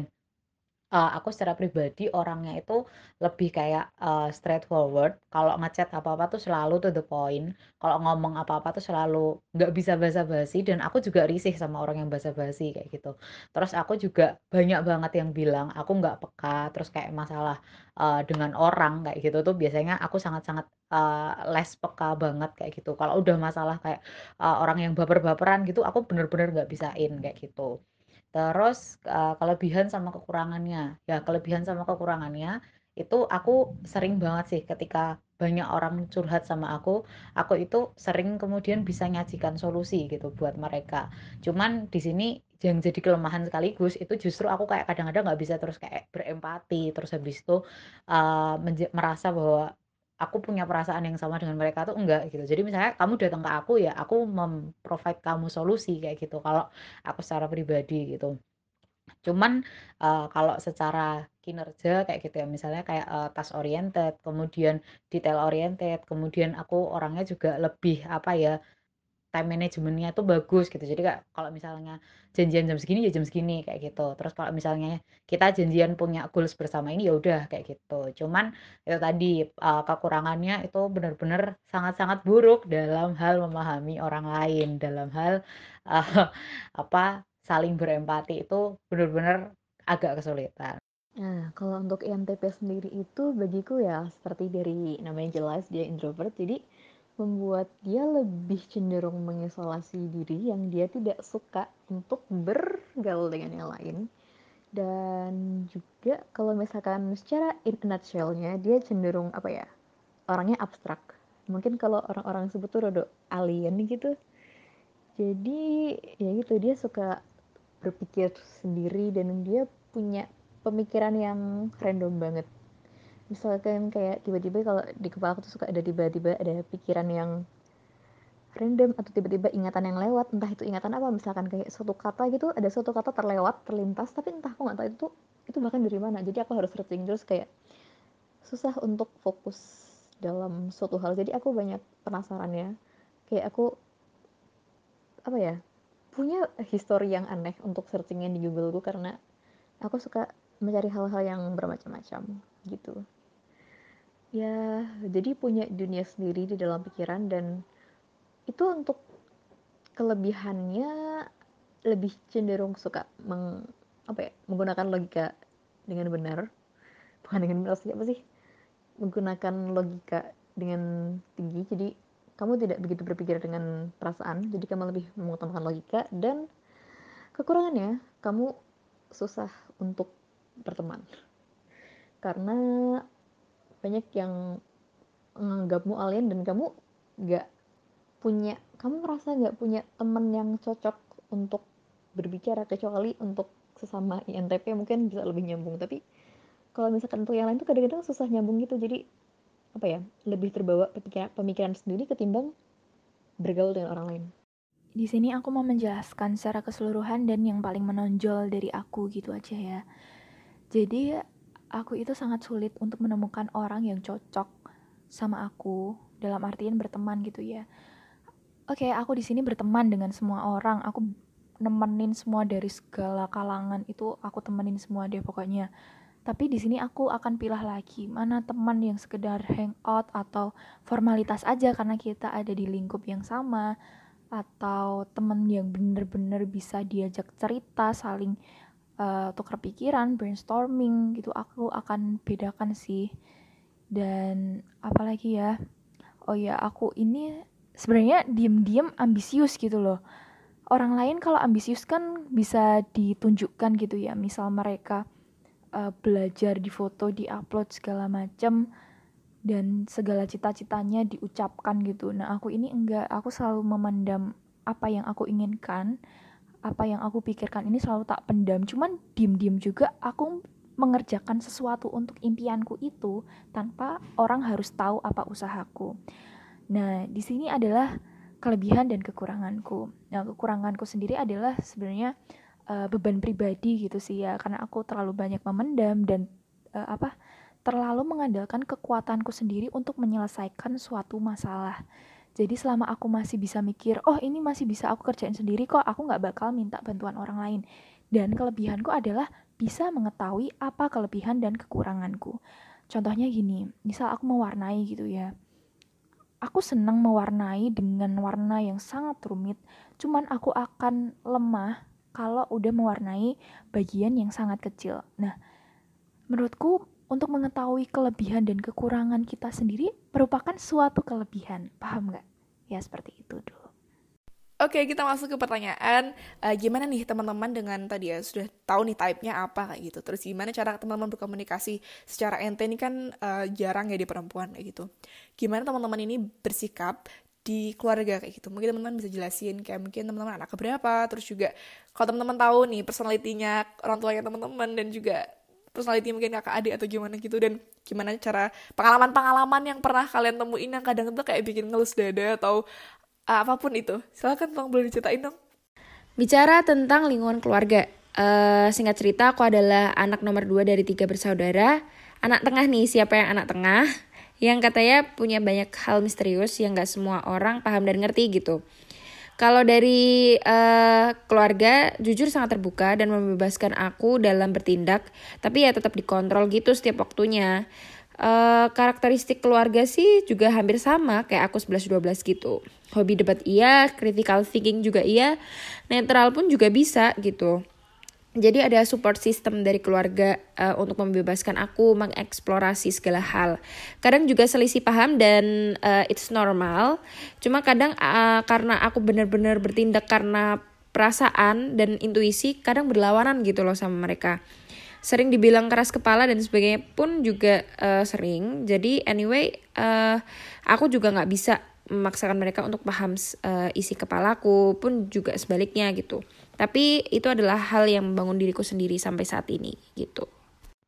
uh, aku secara pribadi orangnya itu lebih kayak uh, straightforward. Kalau ngechat apa-apa tuh selalu to the point. Kalau ngomong apa-apa tuh selalu nggak bisa basa-basi. Dan aku juga risih sama orang yang basa-basi kayak gitu. Terus aku juga banyak banget yang bilang aku nggak peka. Terus kayak masalah uh, dengan orang kayak gitu tuh biasanya aku sangat-sangat uh, less peka banget kayak gitu. Kalau udah masalah kayak uh, orang yang baper-baperan gitu aku bener-bener nggak bisain kayak gitu Terus, uh, kelebihan sama kekurangannya. Ya, kelebihan sama kekurangannya itu aku sering banget sih ketika banyak orang curhat sama aku, aku itu sering kemudian bisa nyajikan solusi gitu buat mereka. Cuman di sini yang jadi kelemahan sekaligus itu justru aku kayak kadang-kadang nggak bisa terus kayak berempati, terus habis itu, uh, merasa bahwa aku punya perasaan yang sama dengan mereka tuh enggak gitu. Jadi misalnya kamu datang ke aku ya aku memprovide kamu solusi kayak gitu kalau aku secara pribadi gitu. Cuman uh, kalau secara kinerja kayak gitu ya misalnya kayak uh, task oriented, kemudian detail oriented, kemudian aku orangnya juga lebih apa ya time managementnya tuh bagus gitu. Jadi kayak kalau misalnya janjian jam segini ya jam segini kayak gitu. Terus kalau misalnya kita janjian punya goals bersama ini ya udah kayak gitu. Cuman itu tadi uh, kekurangannya itu benar-benar sangat-sangat buruk dalam hal memahami orang lain. Dalam hal uh, [LAUGHS] apa saling berempati itu benar-benar agak kesulitan. Nah, kalau untuk INTP sendiri itu bagiku ya seperti dari namanya jelas dia introvert, jadi membuat dia lebih cenderung mengisolasi diri yang dia tidak suka untuk bergaul dengan yang lain. Dan juga kalau misalkan secara in a nutshell-nya dia cenderung apa ya orangnya abstrak. Mungkin kalau orang-orang sebut tuh rodo alien gitu. Jadi ya gitu dia suka berpikir sendiri dan dia punya pemikiran yang random banget misalkan kayak tiba-tiba kalau di kepala aku tuh suka ada tiba-tiba ada pikiran yang random atau tiba-tiba ingatan yang lewat entah itu ingatan apa misalkan kayak suatu kata gitu ada suatu kata terlewat terlintas tapi entah aku nggak tahu itu itu bahkan dari mana. Jadi aku harus searching terus kayak susah untuk fokus dalam suatu hal. Jadi aku banyak penasaran ya. Kayak aku apa ya punya histori yang aneh untuk searchingnya di Google karena aku suka mencari hal-hal yang bermacam-macam gitu ya jadi punya dunia sendiri di dalam pikiran dan itu untuk kelebihannya lebih cenderung suka meng, apa ya, menggunakan logika dengan benar. Bukan dengan benar sih apa sih? Menggunakan logika dengan tinggi. Jadi kamu tidak begitu berpikir dengan perasaan. Jadi kamu lebih mengutamakan logika dan kekurangannya kamu susah untuk berteman. Karena banyak yang menganggapmu alien dan kamu gak punya kamu merasa gak punya temen yang cocok untuk berbicara kecuali untuk sesama INTP mungkin bisa lebih nyambung tapi kalau misalkan untuk yang lain tuh kadang-kadang susah nyambung gitu jadi apa ya lebih terbawa pemikiran, pemikiran sendiri ketimbang bergaul dengan orang lain. Di sini aku mau menjelaskan secara keseluruhan dan yang paling menonjol dari aku gitu aja ya. Jadi aku itu sangat sulit untuk menemukan orang yang cocok sama aku dalam artian berteman gitu ya. Oke, okay, aku di sini berteman dengan semua orang. Aku nemenin semua dari segala kalangan itu aku temenin semua deh pokoknya. Tapi di sini aku akan pilih lagi mana teman yang sekedar hangout atau formalitas aja karena kita ada di lingkup yang sama atau teman yang bener-bener bisa diajak cerita, saling uh, tukar pikiran, brainstorming gitu aku akan bedakan sih. Dan apalagi ya? Oh ya, aku ini sebenarnya diem-diem ambisius gitu loh. Orang lain kalau ambisius kan bisa ditunjukkan gitu ya. Misal mereka uh, belajar di foto di upload segala macam dan segala cita-citanya diucapkan gitu nah aku ini enggak aku selalu memendam apa yang aku inginkan apa yang aku pikirkan ini selalu tak pendam. Cuman diem-diem juga aku mengerjakan sesuatu untuk impianku itu tanpa orang harus tahu apa usahaku. Nah di sini adalah kelebihan dan kekuranganku. Nah kekuranganku sendiri adalah sebenarnya uh, beban pribadi gitu sih ya. Karena aku terlalu banyak memendam dan uh, apa terlalu mengandalkan kekuatanku sendiri untuk menyelesaikan suatu masalah. Jadi selama aku masih bisa mikir, oh ini masih bisa aku kerjain sendiri kok, aku nggak bakal minta bantuan orang lain. Dan kelebihanku adalah bisa mengetahui apa kelebihan dan kekuranganku. Contohnya gini, misal aku mewarnai gitu ya. Aku senang mewarnai dengan warna yang sangat rumit, cuman aku akan lemah kalau udah mewarnai bagian yang sangat kecil. Nah, menurutku untuk mengetahui kelebihan dan kekurangan kita sendiri merupakan suatu kelebihan. Paham nggak? Ya seperti itu dulu. Oke, kita masuk ke pertanyaan uh, gimana nih teman-teman dengan tadi ya sudah tahu nih type-nya apa kayak gitu. Terus gimana cara teman-teman berkomunikasi secara ente ini kan uh, jarang ya di perempuan kayak gitu. Gimana teman-teman ini bersikap di keluarga kayak gitu. Mungkin teman-teman bisa jelasin kayak mungkin teman-teman anak keberapa, terus juga kalau teman-teman tahu nih personalitinya orang tuanya teman-teman dan juga personality mungkin kakak adik atau gimana gitu. Dan gimana cara pengalaman-pengalaman yang pernah kalian temuin yang kadang tuh kayak bikin ngelus dada atau uh, apa pun itu. Silakan tolong boleh diceritain dong. Bicara tentang lingkungan keluarga. Uh, singkat cerita aku adalah anak nomor dua dari tiga bersaudara. Anak tengah nih siapa yang anak tengah? Yang katanya punya banyak hal misterius yang gak semua orang paham dan ngerti gitu kalau dari uh, keluarga, jujur sangat terbuka dan membebaskan aku dalam bertindak, tapi ya tetap dikontrol gitu setiap waktunya. Uh, karakteristik keluarga sih juga hampir sama kayak aku 11-12 gitu. Hobi debat iya, critical thinking juga iya, netral pun juga bisa gitu jadi ada support system dari keluarga uh, untuk membebaskan aku mengeksplorasi segala hal. Kadang juga selisih paham dan uh, it's normal. Cuma kadang uh, karena aku benar-benar bertindak karena perasaan dan intuisi, kadang berlawanan gitu loh sama mereka. Sering dibilang keras kepala dan sebagainya pun juga uh, sering. Jadi anyway, uh, aku juga nggak bisa memaksakan mereka untuk paham uh, isi kepalaku pun juga sebaliknya gitu. Tapi itu adalah hal yang membangun diriku sendiri sampai saat ini gitu.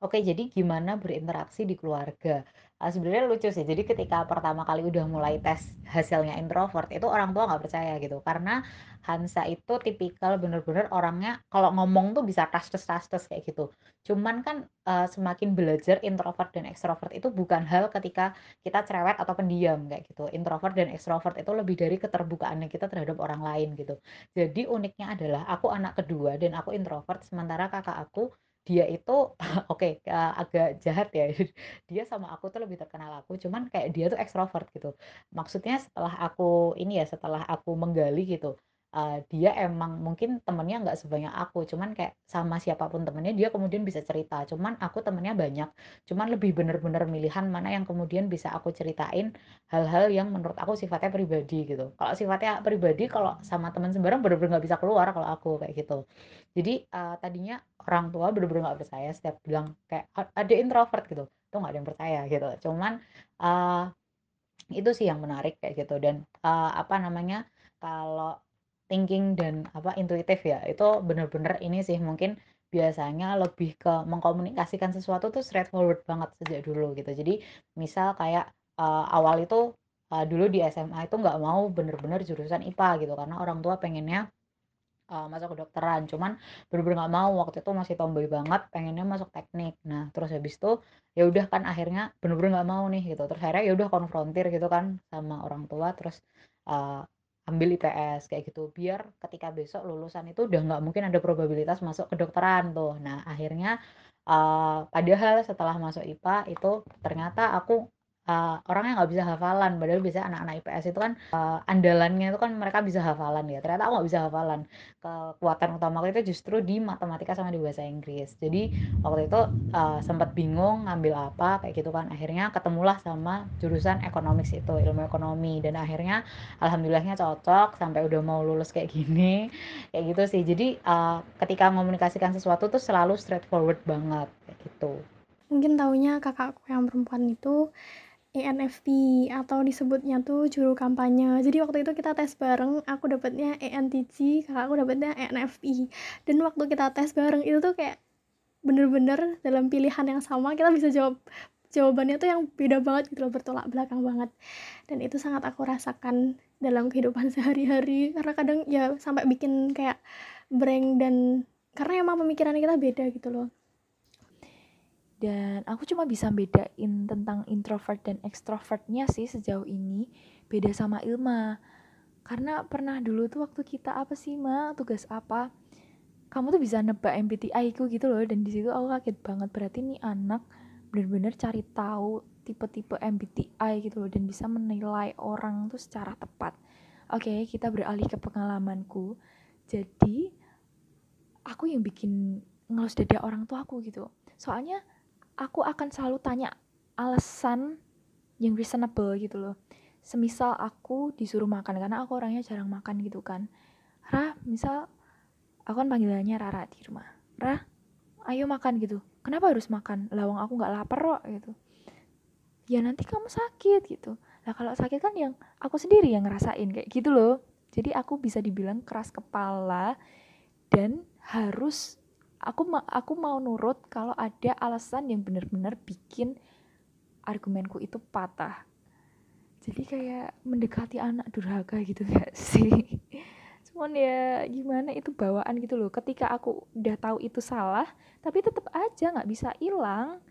Oke, jadi gimana berinteraksi di keluarga? Uh, sebenarnya lucu sih. Jadi ketika pertama kali udah mulai tes hasilnya introvert, itu orang tua nggak percaya gitu. Karena Hansa itu tipikal bener-bener orangnya kalau ngomong tuh bisa tas tas kayak gitu. Cuman kan uh, semakin belajar introvert dan ekstrovert itu bukan hal ketika kita cerewet atau pendiam kayak gitu. Introvert dan ekstrovert itu lebih dari keterbukaannya kita terhadap orang lain gitu. Jadi uniknya adalah aku anak kedua dan aku introvert sementara kakak aku dia itu [LAUGHS] oke okay, agak jahat ya. [LAUGHS] Dia sama aku tuh lebih terkenal aku cuman kayak dia tuh ekstrovert gitu. Maksudnya setelah aku ini ya setelah aku menggali gitu uh, dia emang mungkin temennya nggak sebanyak aku cuman kayak sama siapa pun temennya dia kemudian bisa cerita. Cuman aku temennya banyak cuman lebih bener-bener milihan mana yang kemudian bisa aku ceritain hal-hal yang menurut aku sifatnya pribadi gitu. Kalau sifatnya pribadi kalau sama teman sembarang bener-bener nggak bisa keluar kalau aku kayak gitu. Jadi uh, tadinya orang tua bener-bener nggak percaya setiap bilang kayak ada introvert gitu. Tuh nggak ada yang percaya gitu. Cuman uh, itu sih yang menarik kayak gitu. Dan uh, apa namanya kalau thinking dan apa intuitif ya. Itu bener-bener ini sih mungkin biasanya lebih ke mengkomunikasikan sesuatu tuh straightforward banget sejak dulu gitu. Jadi misal kayak uh, awal itu uh, dulu di SMA itu nggak mau bener-bener jurusan IPA gitu karena orang tua pengennya uh, masuk kedokteran. Cuman bener-bener nggak mau waktu itu masih tomboy banget pengennya masuk teknik. Nah terus habis itu ya udah kan akhirnya bener-bener nggak mau nih gitu. Terus akhirnya ya udah konfrontir gitu kan sama orang tua. Terus uh, ambil IPS kayak gitu. Biar ketika besok lulusan itu udah nggak mungkin ada probabilitas masuk kedokteran tuh. Nah akhirnya uh, padahal setelah masuk IPA itu ternyata aku uh, orangnya nggak bisa hafalan. Padahal biasanya anak-anak IPS itu kan uh, andalannya itu kan mereka bisa hafalan ya. Ternyata aku nggak bisa hafalan. Kekuatan utama aku itu justru di matematika sama di bahasa Inggris. Jadi waktu itu uh, sempat bingung ngambil apa kayak gitu kan. Akhirnya ketemulah sama jurusan ekonomis itu ilmu ekonomi. Dan akhirnya alhamdulillahnya cocok sampai udah mau lulus kayak gini. [LAUGHS] Kayak gitu sih. Jadi uh, ketika komunikasikan sesuatu tuh selalu straightforward banget kayak gitu. Mungkin taunya kakakku yang perempuan itu ENFP atau disebutnya tuh juru kampanye. Jadi waktu itu kita tes bareng, aku dapetnya ENTJ, kakakku dapetnya ENFP. Dan waktu kita tes bareng itu tuh kayak bener-bener dalam pilihan yang sama kita bisa jawab jawabannya tuh yang beda banget gitu loh bertolak belakang banget dan itu sangat aku rasakan dalam kehidupan [LAUGHS] sehari-hari karena kadang ya sampai bikin kayak breng dan karena emang pemikiran kita beda gitu loh dan aku cuma bisa bedain tentang introvert dan extrovertnya sih sejauh ini. Beda sama Ilma. Karena pernah dulu tuh waktu kita apa sih ma? Tugas apa? Kamu tuh bisa nebak MBTI ku gitu loh. Dan di situ aku kaget banget. Berarti nih anak bener-bener cari tahu tipe-tipe MBTI gitu loh. Dan bisa menilai orang tuh secara tepat. Oke okay, kita beralih ke pengalamanku. Jadi aku yang bikin ngelus dada orang tua aku gitu. Soalnya aku akan selalu tanya alasan yang reasonable gitu loh. Semisal aku disuruh makan karena aku orangnya jarang makan gitu kan. Ra misal aku kan panggilannya Rara di rumah. Ra ayo makan gitu. Kenapa harus makan? Lawang aku nggak lapar kok gitu. Ya nanti kamu sakit gitu. Lah kalau sakit kan yang aku sendiri yang ngerasain kayak gitu loh. Jadi aku bisa dibilang keras kepala dan harus aku ma aku mau nurut kalau ada alasan yang benar-benar bikin argumenku itu patah. Jadi kayak mendekati anak durhaka gitu [LAUGHS] gak sih. Cuman ya gimana itu bawaan gitu loh. Ketika aku udah tahu itu salah tapi tetap aja nggak bisa hilang.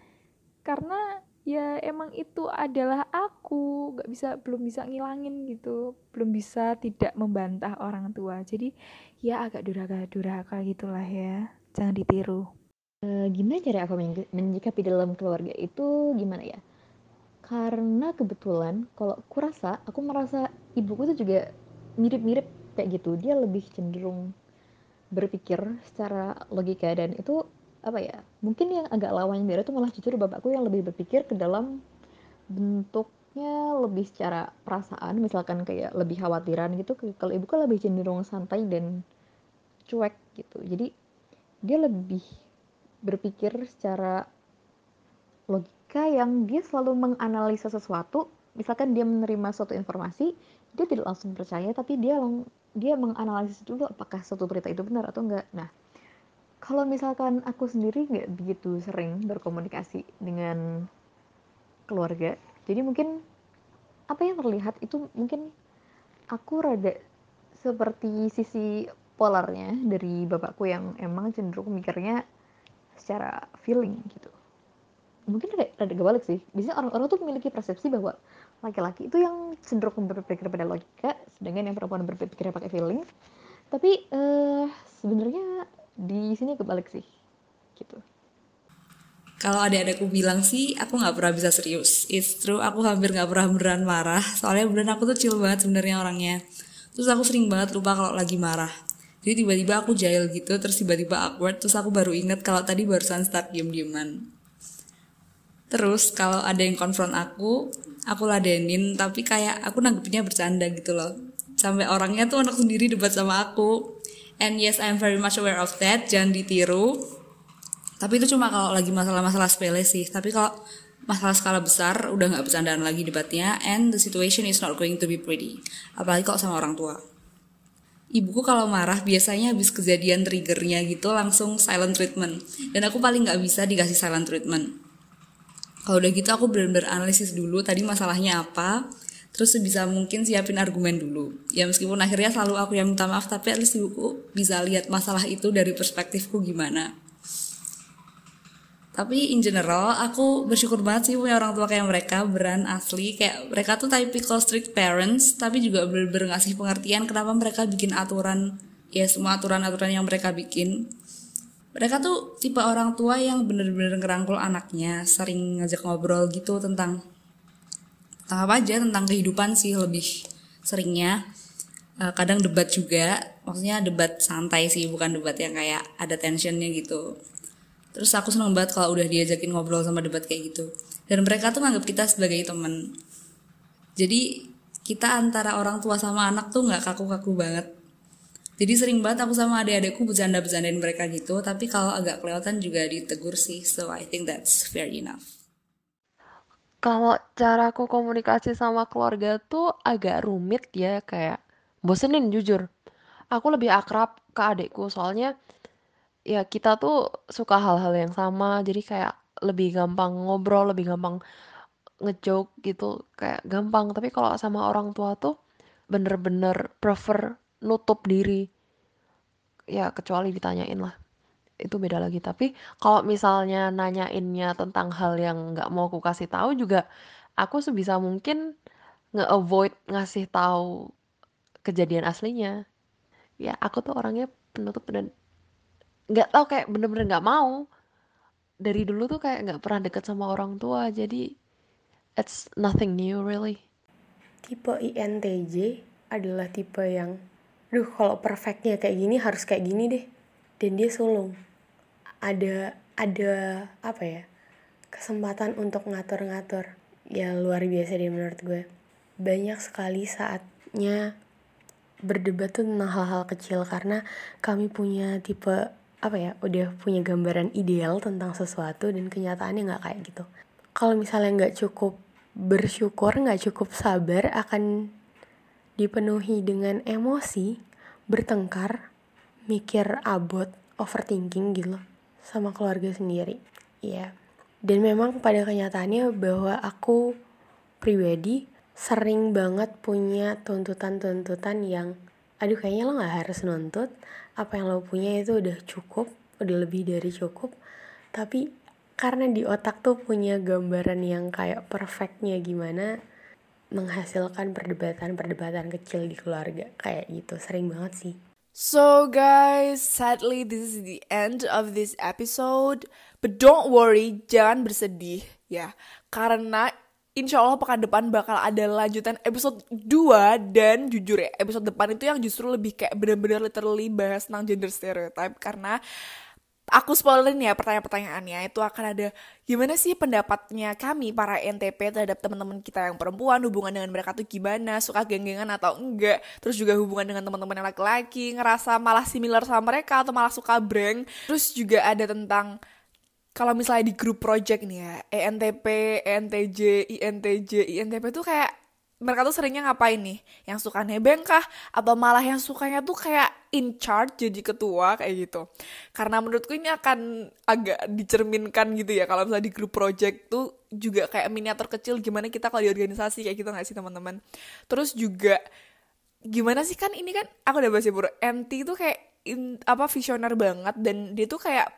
Karena ya emang itu adalah aku nggak bisa belum bisa ngilangin gitu. Belum bisa tidak membantah orang tua. Jadi ya agak durhaka durhaka gitulah ya jangan ditiru. Uh, gimana cara aku menyikapi dalam keluarga itu gimana ya? Karena kebetulan kalau aku rasa aku merasa ibuku tuh juga mirip-mirip kayak gitu. Dia lebih cenderung berpikir secara logika dan itu apa ya mungkin yang agak lawan dari itu malah jujur bapakku yang lebih berpikir ke dalam bentuknya lebih secara perasaan. Misalkan kayak lebih khawatiran gitu kalau ibuku lebih cenderung santai dan cuek gitu. Jadi dia lebih berpikir secara logika yang dia selalu menganalisa sesuatu. Misalkan dia menerima suatu informasi dia tidak langsung percaya tapi dia lang dia menganalisis dulu apakah suatu berita itu benar atau enggak. Nah kalau misalkan aku sendiri nggak begitu sering berkomunikasi dengan keluarga jadi mungkin apa yang terlihat itu mungkin aku rada seperti sisi polarnya dari bapakku yang emang cenderung mikirnya secara feeling gitu. Mungkin ada, ada kebalik sih. Biasanya orang-orang tuh memiliki persepsi bahwa laki-laki itu yang cenderung berpikir pada logika sedangkan yang perempuan berpikir pakai feeling. Tapi uh, sebenarnya di sini kebalik sih gitu. Kalau adik-adikku bilang sih aku nggak pernah bisa serius. It's true aku hampir nggak pernah beneran marah. Soalnya beneran aku tuh chill banget sebenarnya orangnya. Terus aku sering banget lupa kalau lagi marah jadi tiba-tiba aku jail gitu terus tiba-tiba awkward terus aku baru inget kalau tadi barusan start diem-dieman. Terus kalau ada yang konfront aku aku ladenin tapi kayak aku nanggepnya bercanda gitu loh. Sampai orangnya tuh anak sendiri debat sama aku. And yes I'm very much aware of that jangan ditiru. Tapi itu cuma kalau lagi masalah-masalah sepele sih. Tapi kalau masalah skala besar udah nggak bercandaan lagi debatnya and the situation is not going to be pretty. Apalagi kok sama orang tua ibuku kalau marah biasanya habis kejadian triggernya gitu langsung silent treatment. Dan aku paling nggak bisa dikasih silent treatment. Kalau udah gitu aku benar-benar analisis dulu tadi masalahnya apa terus sebisa mungkin siapin argumen dulu. Ya meskipun akhirnya selalu aku yang minta maaf tapi at least ibuku bisa lihat masalah itu dari perspektifku gimana tapi in general aku bersyukur banget sih punya orang tua kayak mereka beran asli. Kayak mereka tuh typical strict parents tapi juga bener-bener ngasih pengertian kenapa mereka bikin aturan. Ya semua aturan-aturan yang mereka bikin. Mereka tuh tipe orang tua yang bener-bener ngerangkul anaknya sering ngajak ngobrol gitu tentang tentang apa aja tentang kehidupan sih lebih seringnya. Uh, kadang debat juga. Maksudnya debat santai sih bukan debat yang kayak ada tensionnya gitu terus aku seneng banget kalau udah diajakin ngobrol sama debat kayak gitu. Dan mereka tuh nganggap kita sebagai temen. Jadi kita antara orang tua sama anak tuh nggak kaku-kaku banget. Jadi sering banget aku sama adik-adikku bercanda-bercandain mereka gitu tapi kalau agak kelihatan juga ditegur sih so I think that's fair enough. Kalau caraku komunikasi sama keluarga tuh agak rumit ya kayak bosenin jujur. Aku lebih akrab ke adikku soalnya ya kita tuh suka hal-hal yang sama. Jadi kayak lebih gampang ngobrol lebih gampang ngejoke gitu. Kayak gampang. Tapi kalau sama orang tua tuh bener-bener prefer nutup diri. Ya kecuali ditanyain lah. Itu beda lagi. Tapi kalau misalnya nanyainnya tentang hal yang nggak mau aku kasih tahu juga aku sebisa mungkin nge-avoid ngasih tahu kejadian aslinya. Ya aku tuh orangnya penutup dan nggak tahu kayak bener-bener nggak mau. Dari dulu tuh kayak nggak pernah deket sama orang tua jadi it's nothing new really. Tipe INTJ adalah tipe yang duh kalau perfectnya kayak gini harus kayak gini deh. Dan dia sulung. Ada ada apa ya kesempatan untuk ngatur-ngatur. Ya luar biasa deh menurut gue. Banyak sekali saatnya berdebat tuh tentang hal-hal kecil karena kami punya tipe apa ya udah punya gambaran ideal tentang sesuatu dan kenyataannya nggak kayak gitu kalau misalnya nggak cukup bersyukur nggak cukup sabar akan dipenuhi dengan emosi, bertengkar, mikir abot, overthinking gitu sama keluarga sendiri. Iya. Dan memang pada kenyataannya bahwa aku pribadi sering banget punya tuntutan-tuntutan yang aduh kayaknya lo gak harus nuntut apa yang lo punya itu udah cukup udah lebih dari cukup tapi karena di otak tuh punya gambaran yang kayak perfectnya gimana menghasilkan perdebatan-perdebatan kecil di keluarga kayak gitu sering banget sih So guys, sadly this is the end of this episode. But don't worry, jangan bersedih ya. Karena insya Allah pekan depan bakal ada lanjutan episode 2 dan jujur ya episode depan itu yang justru lebih kayak bener-bener literally bahas tentang gender stereotype karena aku spoilerin ya pertanyaan-pertanyaannya itu akan ada gimana sih pendapatnya kami para NTP terhadap teman-teman kita yang perempuan hubungan dengan mereka tuh gimana suka geng-gengan atau enggak terus juga hubungan dengan teman-teman yang laki-laki ngerasa malah similar sama mereka atau malah suka breng terus juga ada tentang kalau misalnya di grup project nih ya ENTP, ENTJ, INTJ, INTP tuh kayak mereka tuh seringnya ngapain nih? Yang suka nebeng kah? Atau malah yang sukanya tuh kayak in charge jadi ketua kayak gitu. Karena menurutku ini akan agak dicerminkan gitu ya kalau misalnya di grup project tuh juga kayak miniatur kecil gimana kita kalau di organisasi kayak gitu gak sih teman-teman. Terus juga gimana sih kan ini kan aku udah bahas ya bro NT tuh kayak in, apa visioner banget dan dia tuh kayak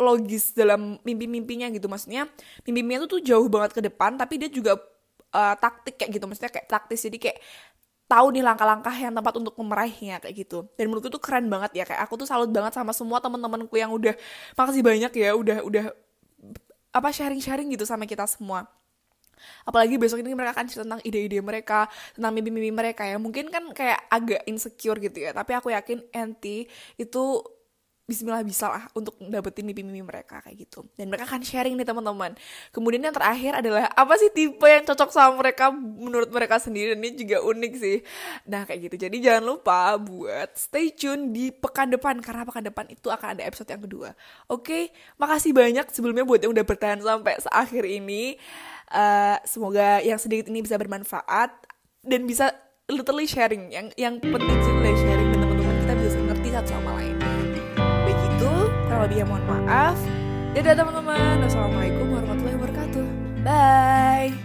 logis dalam mimpi-mimpinya gitu. Maksudnya mimpi-mimpinya tuh tuh jauh banget ke depan tapi dia juga uh, taktik kayak gitu. Maksudnya kayak taktis jadi kayak tahu nih langkah-langkah yang tempat untuk memeraihnya kayak gitu. Dan menurutku tuh keren banget ya kayak aku tuh salut banget sama semua teman-temanku yang udah makasih banyak ya udah udah apa sharing-sharing gitu sama kita semua. Apalagi besok ini mereka akan cerita tentang ide-ide mereka tentang mimpi-mimpi mereka ya. Mungkin kan kayak agak insecure gitu ya tapi aku yakin NT itu Bismillah bisa lah untuk dapetin mimpi-mimpi mereka kayak gitu. Dan mereka akan sharing nih teman-teman. Kemudian yang terakhir adalah apa sih tipe yang cocok sama mereka? Menurut mereka sendiri ini juga unik sih. Nah kayak gitu. Jadi jangan lupa buat stay tune di pekan depan karena pekan depan itu akan ada episode yang kedua. Oke makasih banyak sebelumnya buat yang udah bertahan sampai seakhir ini. Uh, semoga yang sedikit ini bisa bermanfaat dan bisa literally sharing. Yang yang penting sih sharing dan teman-teman kita bisa ngerti satu sama lain Kurang lebihnya mohon maaf. Dadah teman-teman. Wassalamualaikum warahmatullahi wabarakatuh. Bye.